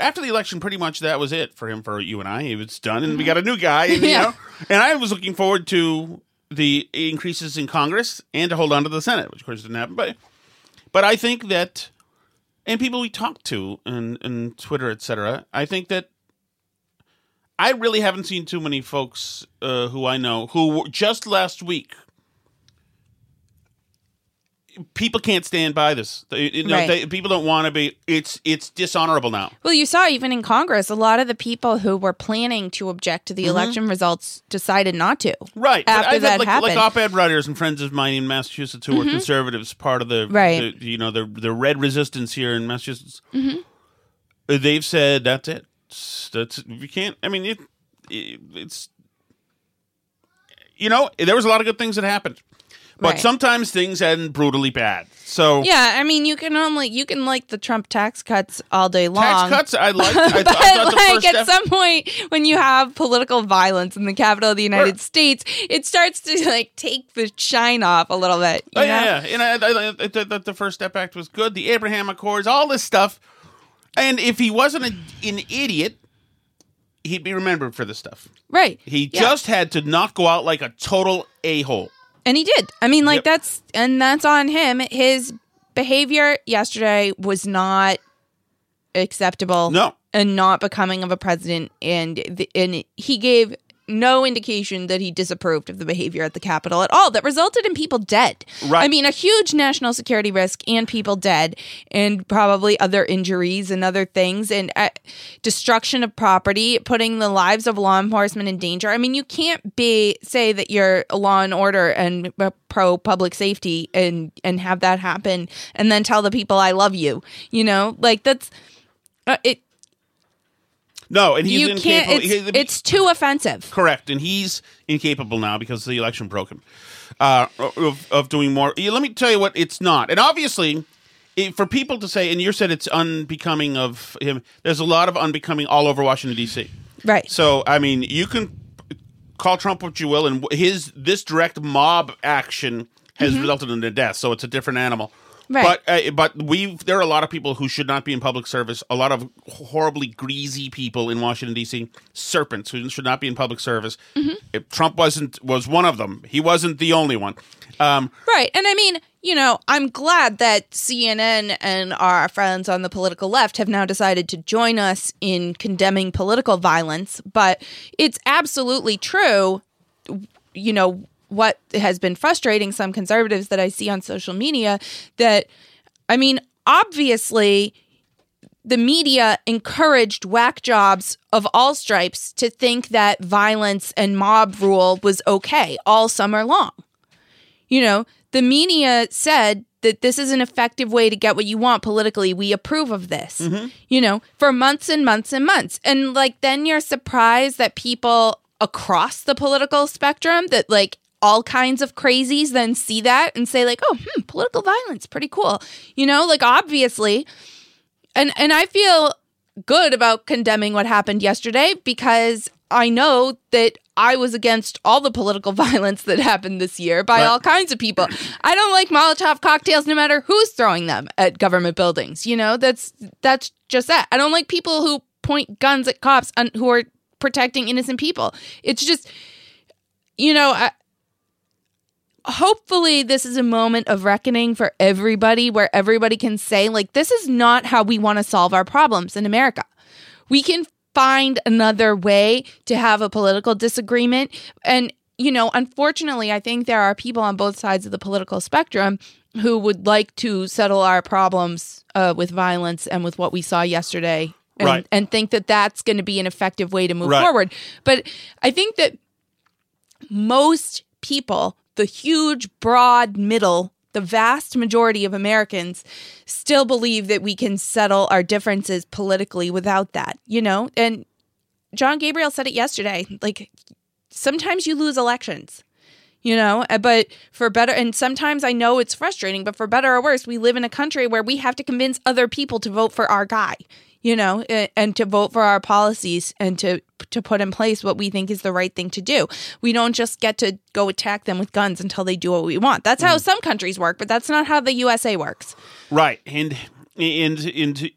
after the election, pretty much that was it for him, for you and I. It was done, and we mm-hmm. got a new guy, and, you know, and I was looking forward to the increases in Congress and to hold on to the Senate, which of course didn't happen. But, but I think that, and people we talked to and and Twitter, etc. I think that. I really haven't seen too many folks uh, who I know who just last week people can't stand by this. They, you know, Right. they- people don't want to be. It's it's dishonorable now. Well, you saw even in Congress, a lot of the people who were planning to object to the election results decided not to. Mm-hmm. Right. After that like, happened. Mm-hmm. like op-ed writers and friends of mine in Massachusetts who were conservatives, part of the Right. the- you know the the red resistance here in Massachusetts. Mm-hmm. They've said that's it. It's- That's you can't. I mean, it, it it's you know there was a lot of good things that happened, but Right. sometimes things end brutally bad. So Yeah, I mean, you can only you can like the Trump tax cuts all day long. tax cuts. I like. I, but I thought the like first at some point when you have political violence in the capital of the United Right. States, it starts to like take the shine off a little bit. You Oh know? yeah, yeah. And I, I, thought the First Step Act was good. The Abraham Accords, all this stuff. And if he wasn't a, an idiot, he'd be remembered for this stuff. Right. He Yeah. just had to not go out like a total a hole. And he did. I mean, like Yep. that's and that's on him. His behavior yesterday was not acceptable. No. and not becoming of a president. And the, and he gave no indication that he disapproved of the behavior at the Capitol at all. That resulted in people dead. Right. I mean, a huge national security risk and people dead, and probably other injuries and other things, and uh, destruction of property, putting the lives of law enforcement in danger. I mean, you can't be say that you're a law and order and uh, pro public safety and and have that happen, and then tell the people I love you. You know, like that's. Uh, it No, and he's you incapable. can't. It's, he- it's too offensive. correct, and he's incapable now because the election broke him uh, of, of doing more. Yeah, Let me tell you what it's not, and obviously. It, for people to say, and you said it's unbecoming of him. There's a lot of unbecoming all over Washington D.C. Right. So I mean, you can call Trump what you will, and his this direct mob action has resulted in their death. So it's a different animal. Right. But uh, but we there are a lot of people who should not be in public service. A lot of horribly greasy people in Washington D.C. Serpents who should not be in public service. Mm-hmm. If Trump wasn't was one of them. He wasn't the only one. Um, Right. And I mean, you know, I'm glad that CNN and our friends on the political left have now decided to join us in condemning political violence, but it's absolutely true, you know, what has been frustrating some conservatives that I see on social media that I mean, obviously the media encouraged whack jobs of all stripes to think that violence and mob rule was okay all summer long. You know, the media said that this is an effective way to get what you want politically. We approve of this, mm-hmm. you know, for months and months and months. And like, then you're surprised that people across the political spectrum, that like all kinds of crazies then see that and say, like, oh, hmm, political violence, pretty cool. You know, like, obviously. And, and I feel good about condemning what happened yesterday because I know that I was against all the political violence that happened this year by Right. all kinds of people. I don't like Molotov cocktails no matter who's throwing them at government buildings. You know, that's that's just that. I don't like people who point guns at cops on, who are protecting innocent people. It's just you know, I, hopefully this is a moment of reckoning for everybody where everybody can say like this is not how we want to solve our problems in America. We can find another way to have a political disagreement and you know, unfortunately, I think there are people on both sides of the political spectrum who would like to settle our problems uh, with violence and with what we saw yesterday and, Right. and think that that's going to be an effective way to move Right. forward. But I think that most people, the huge, broad middle, the vast majority of Americans still believe that we can settle our differences politically without that, you know? And John Gabriel said it yesterday. Like, sometimes you lose elections, you know? Uh, But for better, and sometimes I know it's frustrating, but for better or worse, we live in a country where we have to convince other people to vote for our guy, you know, and to vote for our policies and to to put in place what we think is the right thing to do. We don't just get to go attack them with guns until they do what we want. That's how mm. some countries work, but that's not how the USA works. Right, and and and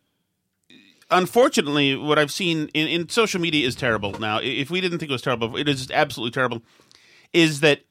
unfortunately, what I've seen in, in social media is terrible. Now, if we didn't think it was terrible, it is absolutely terrible. Is that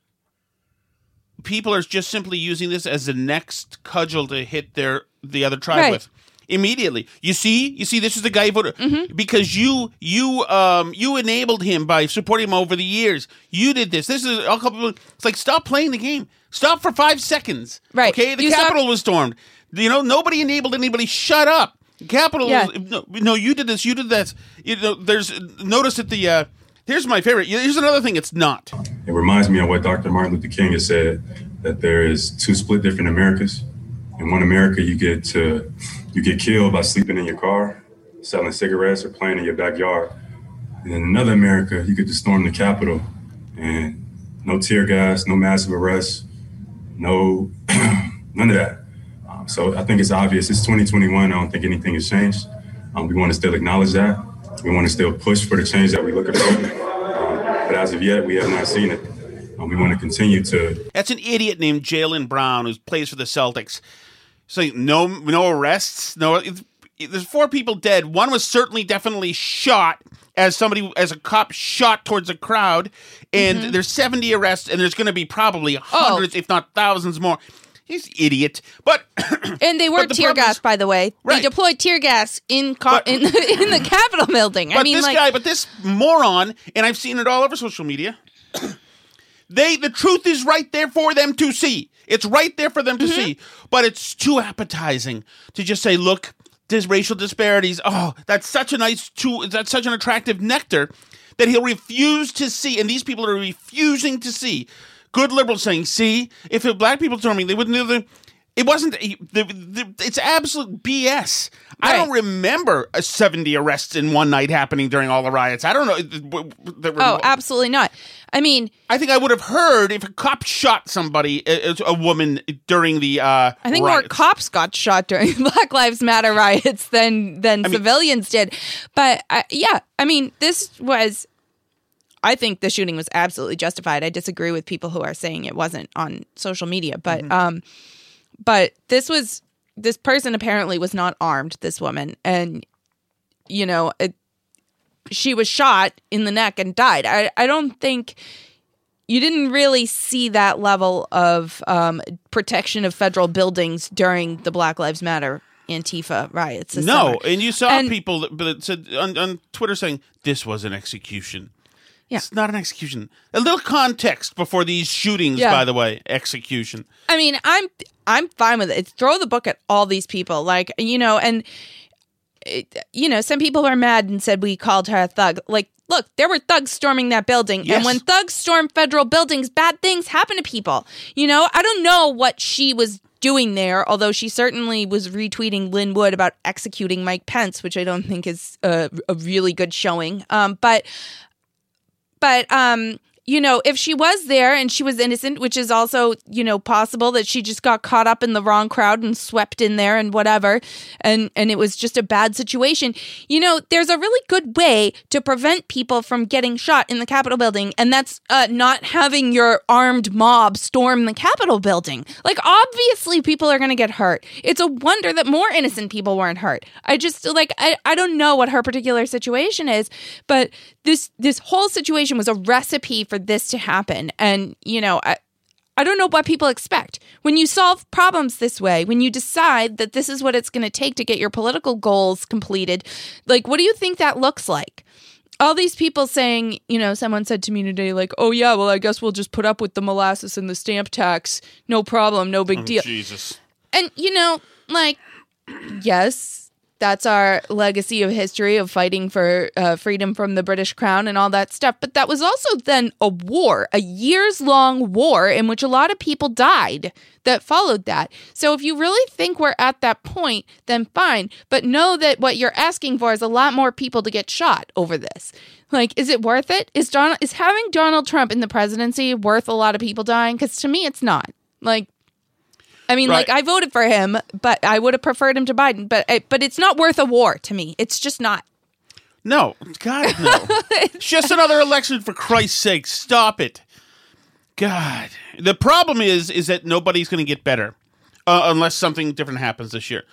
people are just simply using this as the next cudgel to hit their the other tribe Right. with immediately. You see, you see, this is the guy who voted because you you um you enabled him by supporting him over the years. You did this. This is a couple. It's like stop playing the game. Stop for five seconds. Right. Okay. The You stop- Capitol was stormed. You know, nobody enabled anybody. Shut up. The Capitol. Yeah. Was, no, no, you did this. You did that. You know, there's notice that the. uh Here's my favorite. Here's another thing. It's not. It reminds me of what Dr. Martin Luther King has said that there is two split different Americas. In one America, you get to you get killed by sleeping in your car, selling cigarettes, or playing in your backyard. And in another America, you get to storm the Capitol and no tear gas, no massive arrests, no none of that. Um, so I think it's obvious. It's 2021. I don't think anything has changed. Um, we want to still acknowledge that. We want to still push for the change that we look for. Um, but as of yet, we have not seen it. Um, we want to continue to That's an idiot named Jaylen Brown who plays for the Celtics. So no, no arrests. No, it- there's four people dead. One was certainly, definitely shot as somebody, as a cop shot towards a crowd. And Mm-hmm. there's 70 arrests, and there's going to be probably Oh. hundreds, if not thousands more. He's idiot. But And they were the tear gas, is- by the way. Right. They deployed tear gas in co- But- in, in the Capitol building. I But mean, this like, guy, but this moron, and I've seen it all over social media. They, the truth is right there for them to see. It's right there for them to Mm-hmm. see. But it's too appetizing to just say, "Look, there's racial disparities. Oh, that's such a nice, too. That's such an attractive nectar that he'll refuse to see." And these people are refusing to see. Good liberals saying, "See, if it, black people told me they wouldn't do the." It wasn't. The, the, it's absolute BS. I don't remember uh, 70 arrests in one night happening during all the riots. I don't know. Were- oh, absolutely not. I mean, I think I would have heard if a cop shot somebody, a, a woman, during the. Uh, I think more cops got shot during Black Lives Matter riots than than mean- civilians did. But uh, yeah, I mean, this was. I think the shooting was absolutely justified. I disagree with people who are saying it wasn't on social media, but Mm-hmm. um, but this was this person apparently was not armed. This woman, and you know, it, she was shot in the neck and died. I I don't think you didn't really see that level of um, protection of federal buildings during the Black Lives Matter Antifa riots. No, summer. and you saw And- people that, that said on, on Twitter saying this was an execution. Yeah. It's not an execution. A little context before these shootings, Yeah. by the way. Execution. I mean, I'm I'm fine with it. It's throw the book at all these people, like you know, and it, you know, some people were mad and said we called her a thug. Like, look, there were thugs storming that building, Yes. and when thugs storm federal buildings, bad things happen to people. You know, I don't know what she was doing there, although she certainly was retweeting Lin Wood about executing Mike Pence, which I don't think is a, a really good showing. Um, but but um you know if she was there and she was innocent which is also you know possible that she just got caught up in the wrong crowd and swept in there and whatever and and it was just a bad situation you know there's a really good way to prevent people from getting shot in the capitol building and that's uh, not having your armed mob storm the capitol building. Like obviously people are going to get hurt. It's a wonder that more innocent people weren't hurt. I just like i, I don't know what her particular situation is but this this whole situation was a recipe for this to happen. And, you know, I, I don't know what people expect. When you solve problems this way, when you decide that this is what it's going to take to get your political goals completed, like, what do you think that looks like? All these people saying, you know, someone said to me today, like, oh, yeah, well, I guess we'll just put up with the molasses and the stamp tax. No problem. No big Oh, deal. Jesus. And, you know, like, yes, that's our legacy of history of fighting for uh, freedom from the British crown and all that stuff. But that was also then a war, a years long war in which a lot of people died that followed that. So if you really think we're at that point, then fine. But know that what you're asking for is a lot more people to get shot over this. Like, is it worth it? Is Donald is having Donald Trump in the presidency worth a lot of people dying? Because to me, it's not. Like, I mean, Right. like I voted for him, but I would have preferred him to Biden. But I- but it's not worth a war to me. It's just not. No, God, no. it's just another election for Christ's sake. Stop it. God. The problem is is that nobody's going to get better uh, unless something different happens this year.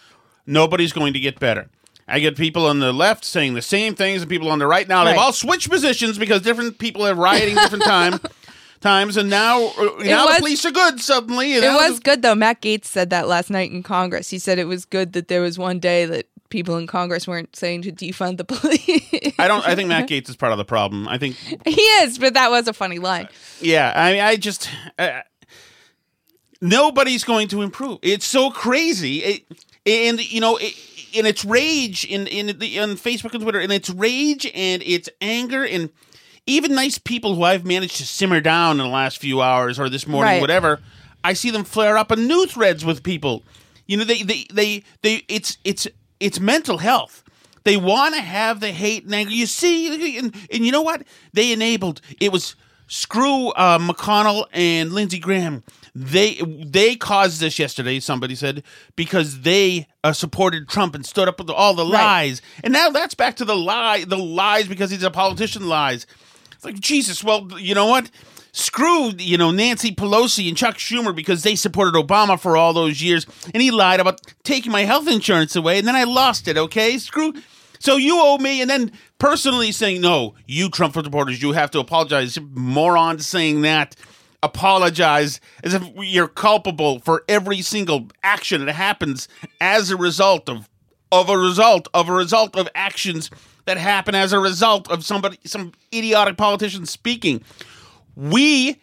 Nobody's going to get better. I get people on the left saying the same things, and people on the right now they've Right. all switched positions because different people are rioting different time times, and now uh, now was- the police are good suddenly. It now was good though. Matt Gaetz said that last night in Congress. He said it was good that there was one day that people in Congress weren't saying to defund the police. I don't. I think Matt Gaetz is part of the problem. I think he is, but that was a funny line. Yeah, I mean, I just uh, nobody's going to improve. It's so crazy, it, and you know, it, in its rage in in the on Facebook and Twitter, and its rage and its anger, and even nice people who I've managed to simmer down in the last few hours or this morning, Right. whatever. I see them flare up in new threads with people. You know, they they they they. It's it's it's mental health. They want to have the hate and anger. You see, and, and you know what? They enabled. It was screw uh, McConnell and Lindsey Graham. They they caused this yesterday. Somebody said because they uh, supported Trump and stood up with all the Right. lies, and now that's back to the lie, the lies because he's a politician. Lies. Like Jesus. Well, you know what? Screw you know Nancy Pelosi and Chuck Schumer because they supported Obama for all those years, and he lied about taking my health insurance away, and then I lost it. Okay, screw. So you owe me, and then personally saying no, you Trump supporters, you have to apologize. Moron saying that. Apologize as if you're culpable for every single action that happens as a result of of a result of a result of actions that happen as a result of somebody some idiotic politician speaking. We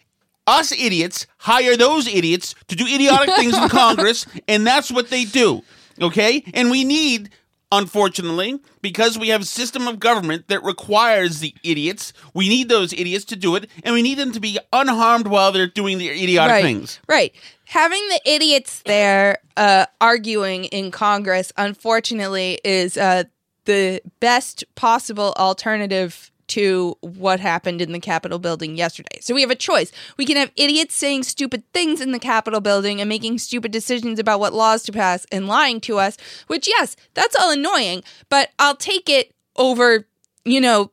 us idiots hire those idiots to do idiotic things in Congress, and that's what they do. Okay? And we need, unfortunately, because we have a system of government that requires the idiots, we need those idiots to do it, and we need them to be unharmed while they're doing their idiotic right. things. Right. Having the idiots there uh, arguing in Congress, unfortunately, is uh, the best possible alternative to what happened in the Capitol building yesterday. So we have a choice. We can have idiots saying stupid things in the Capitol building and making stupid decisions about what laws to pass and lying to us, which, yes, that's all annoying, but I'll take it over, you know,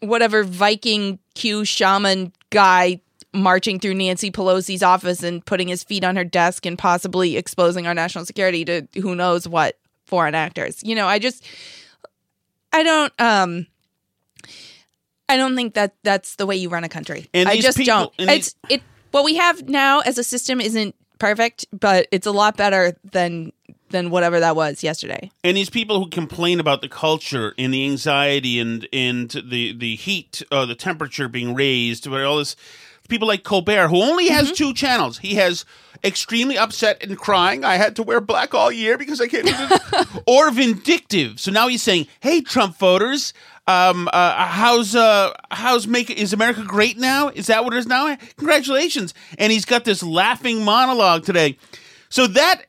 whatever Viking Q shaman guy marching through Nancy Pelosi's office and putting his feet on her desk and possibly exposing our national security to who knows what foreign actors. You know, I just I don't um I don't think that that's the way you run a country. And I just people- don't. and It's it what we have now as a system isn't perfect, but it's a lot better than than whatever that was yesterday. and these people who complain about the culture and the anxiety and and the the heat, uh, the temperature being raised, but all this. People like Colbert, who only has Mm-hmm. two channels. He has extremely upset and crying. I had to wear black all year because I can't. or vindictive. So now he's saying, "Hey, Trump voters, um, uh, how's uh, how's make is America great now? Is that what it is now? Congratulations!" And he's got this laughing monologue today. So that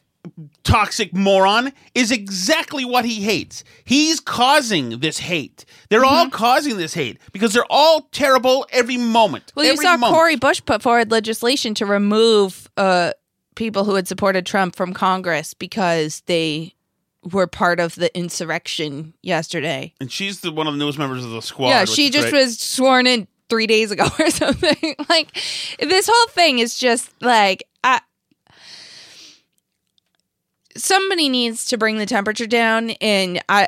toxic moron is exactly what he hates. He's causing this hate. They're all causing this hate because they're all terrible every moment. Well, you saw moment. Cori Bush put forward legislation to remove uh, people who had supported Trump from Congress because they were part of the insurrection yesterday. and she's the one of the newest members of the squad. yeah, she just great. was sworn in three days ago or something. like this whole thing is just like I. Somebody needs to bring the temperature down, and I.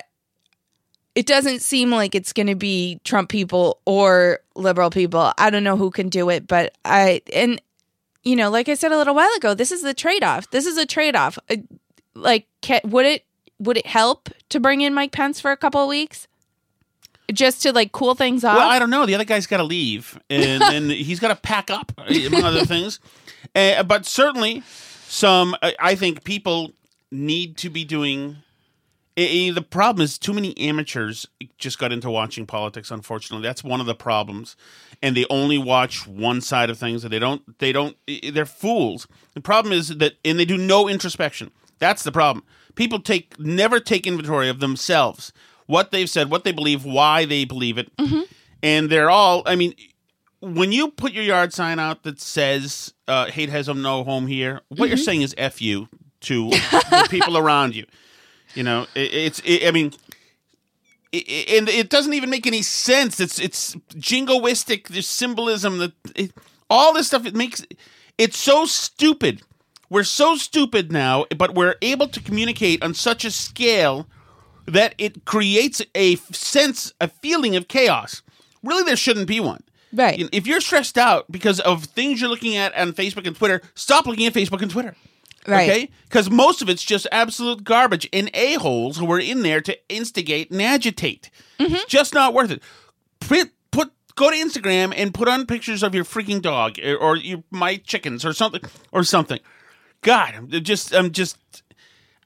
it doesn't seem like it's going to be Trump people or liberal people. I don't know who can do it, but I and you know, like I said a little while ago, this is the trade-off. This is a trade-off. Uh, Like ca- would it would it help to bring in Mike Pence for a couple of weeks? Just to like cool things off? Well, I don't know. The other guy's got to leave, and, and he's got to pack up, among other things. Uh, but certainly, some I I think people need to be doing. Eh, eh, the problem is too many amateurs just got into watching politics. Unfortunately, that's one of the problems, and they only watch one side of things, and they don't. They don't. They're fools. The problem is that, and they do no introspection. That's the problem. People take never take inventory of themselves, what they've said, what they believe, why they believe it, and they're all. I mean, when you put your yard sign out that says uh, "Hate has no home here," what you're saying is "f you" to the people around you. You know, it, it's. It, I mean, it, and it doesn't even make any sense. It's it's jingoistic. There's symbolism that it, all this stuff. It makes it's so stupid. We're so stupid now, but we're able to communicate on such a scale that it creates a sense, a feeling of chaos. Really, there shouldn't be one. Right. If you're stressed out because of things you're looking at on Facebook and Twitter, stop looking at Facebook and Twitter. Right. Okay? Because most of it's just absolute garbage and a-holes who are in there to instigate and agitate. Mm-hmm. It's just not worth it. Put, put go to Instagram and put on pictures of your freaking dog or, or your my chickens or something or something. God, I'm just I'm just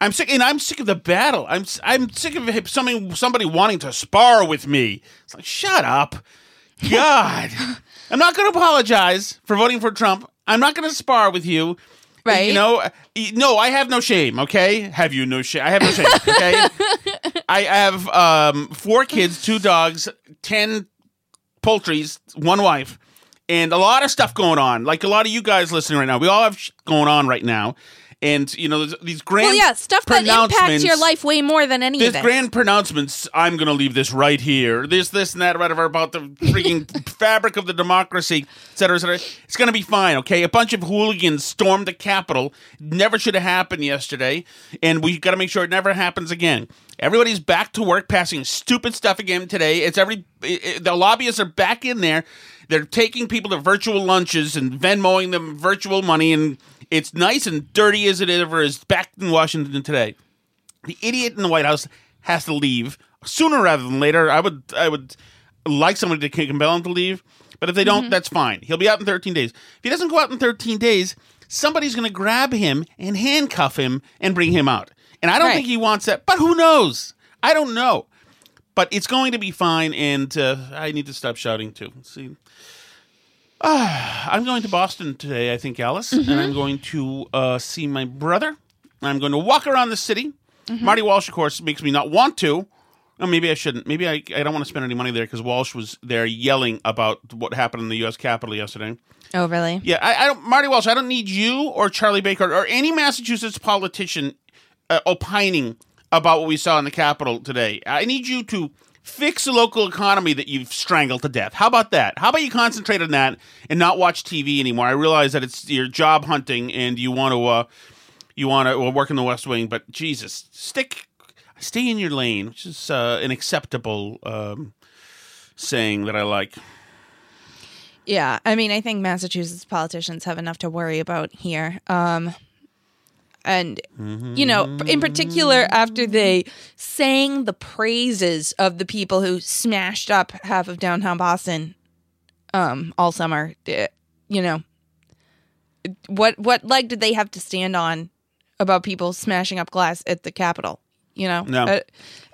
I'm sick, and I'm sick of the battle. I'm I'm sick of somebody somebody wanting to spar with me. It's like shut up, God. I'm not going to apologize for voting for Trump. I'm not going to spar with you. Right. You know, no, I have no shame. Okay, have you no shame? I have no shame. Okay, I have um, four kids, two dogs, ten poultries, one wife, and a lot of stuff going on. Like a lot of you guys listening right now, we all have sh- going on right now, and you know these grand well, yeah, stuff that impacts your life way more than any it. grand pronouncements. I'm going to leave this right here. This, this, and that, whatever about the freaking fabric of the democracy, et cetera, et cetera. It's going to be fine, okay? A bunch of hooligans stormed the Capitol. Never should have happened yesterday, and we got to make sure it never happens again. Everybody's back to work, passing stupid stuff again today. It's every it, it- the lobbyists are back in there. They're taking people to virtual lunches and Venmoing them virtual money, and it's nice and dirty as it ever is back in Washington today the idiot in the White House has to leave sooner rather than later. I would I would like somebody to compel him to leave, but if they don't, that's fine. He'll be out in 13 days. If he doesn't go out in 13 days, somebody's going to grab him and handcuff him and bring him out. And I don't Right. think he wants that, but who knows? I don't know. But it's going to be fine, and uh, I need to stop shouting too. See. Ah, I'm going to Boston today, I think, Alice, and I'm going to uh, see my brother. I'm going to walk around the city. Marty Walsh, of course, makes me not want to. Or maybe I shouldn't. Maybe I, I don't want to spend any money there because Walsh was there yelling about what happened in the U.S. Capitol yesterday. oh, really? Yeah, I, I don't, Marty Walsh. I don't need you or Charlie Baker or any Massachusetts politician uh, opining about what we saw in the Capitol today. I need you to fix the local economy that you've strangled to death. How about that? How about you concentrate on that and not watch TV anymore? I realize that it's your job hunting and you want to uh, you want to well, work in the West Wing, but Jesus, stick stay in your lane, which is uh, an acceptable um, saying that I like. Yeah, I mean, I think Massachusetts politicians have enough to worry about here. Um, and, you know, in particular, after they sang the praises of the people who smashed up half of downtown Boston um, all summer, eh, you know, what what leg did they have to stand on about people smashing up glass at the Capitol? You know, No. I,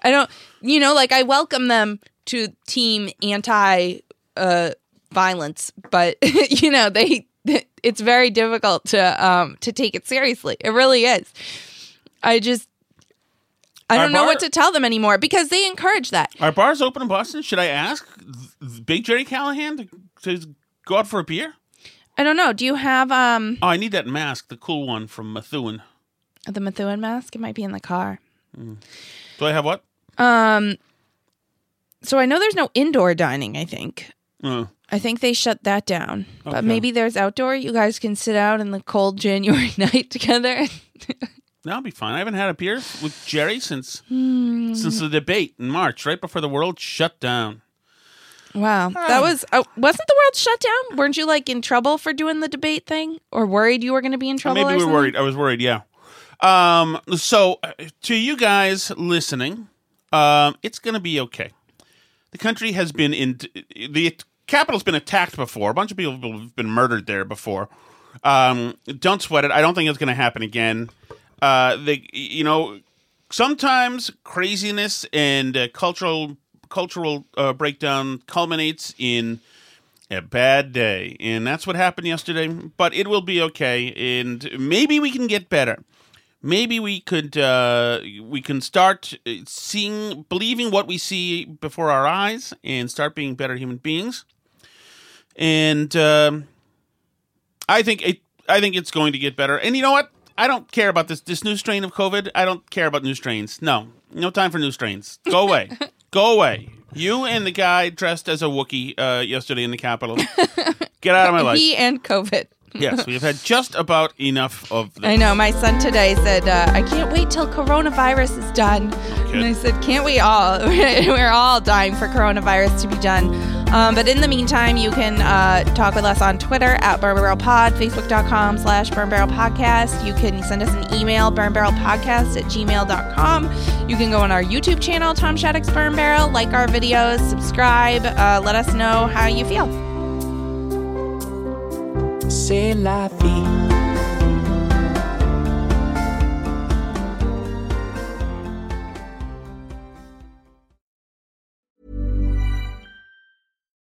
I don't. You know, like I welcome them to team anti uh, violence, but you know they. It's very difficult to um to take it seriously. It really is. I just. I don't know bar- what to tell them anymore because they encourage that. Are bars open in Boston? Should I ask Big Gerry Callahan to, to go out for a beer? I don't know. Do you have um Oh, I need that mask, the cool one from Methuen. the Methuen mask? It might be in the car. Mm. Do I have what? Um, so I know there's no indoor dining. I think. Uh, I think they shut that down. Okay. But maybe there's outdoor. You guys can sit out in the cold January night together. That'll be fine. I haven't had a beer with Gerry since since the debate in March, right before the world shut down. Wow, that was uh, wasn't the world shut down? Weren't you like in trouble for doing the debate thing, or worried you were going to be in trouble? Maybe we were worried. I was worried. Yeah. Um. So uh, to you guys listening, um, it's going to be okay. The country has been in the capital's been attacked before. A bunch of people have been murdered there before. Um, don't sweat it. I don't think it's going to happen again. Uh, they, you know, sometimes craziness and uh, cultural cultural uh, breakdown culminates in a bad day, and that's what happened yesterday. But it will be okay, and maybe we can get better. Maybe we could uh, we can start uh, seeing, believing what we see before our eyes, and start being better human beings. And um, I think it. I think it's going to get better. And you know what? I don't care about this this new strain of COVID. I don't care about new strains. No, no time for new strains. Go away. Go away. You and the guy dressed as a Wookiee uh, yesterday in the Capitol. Get out of my life. He and COVID. yes, we have had just about enough of this. I know. My son today said, uh, "I can't wait till coronavirus is done." And I said, "Can't we all? We're all dying for coronavirus to be done." Um, but in the meantime, you can uh, talk with us on Twitter at Burn Barrel Pod, Facebook.com slash Burn Barrel Podcast. You can send us an email, burnbarrelpodcast at gmail.com. You can go on our YouTube channel, Tom Shattuck's Burn Barrel, like our videos, subscribe, uh, let us know how you feel. C'est la vie.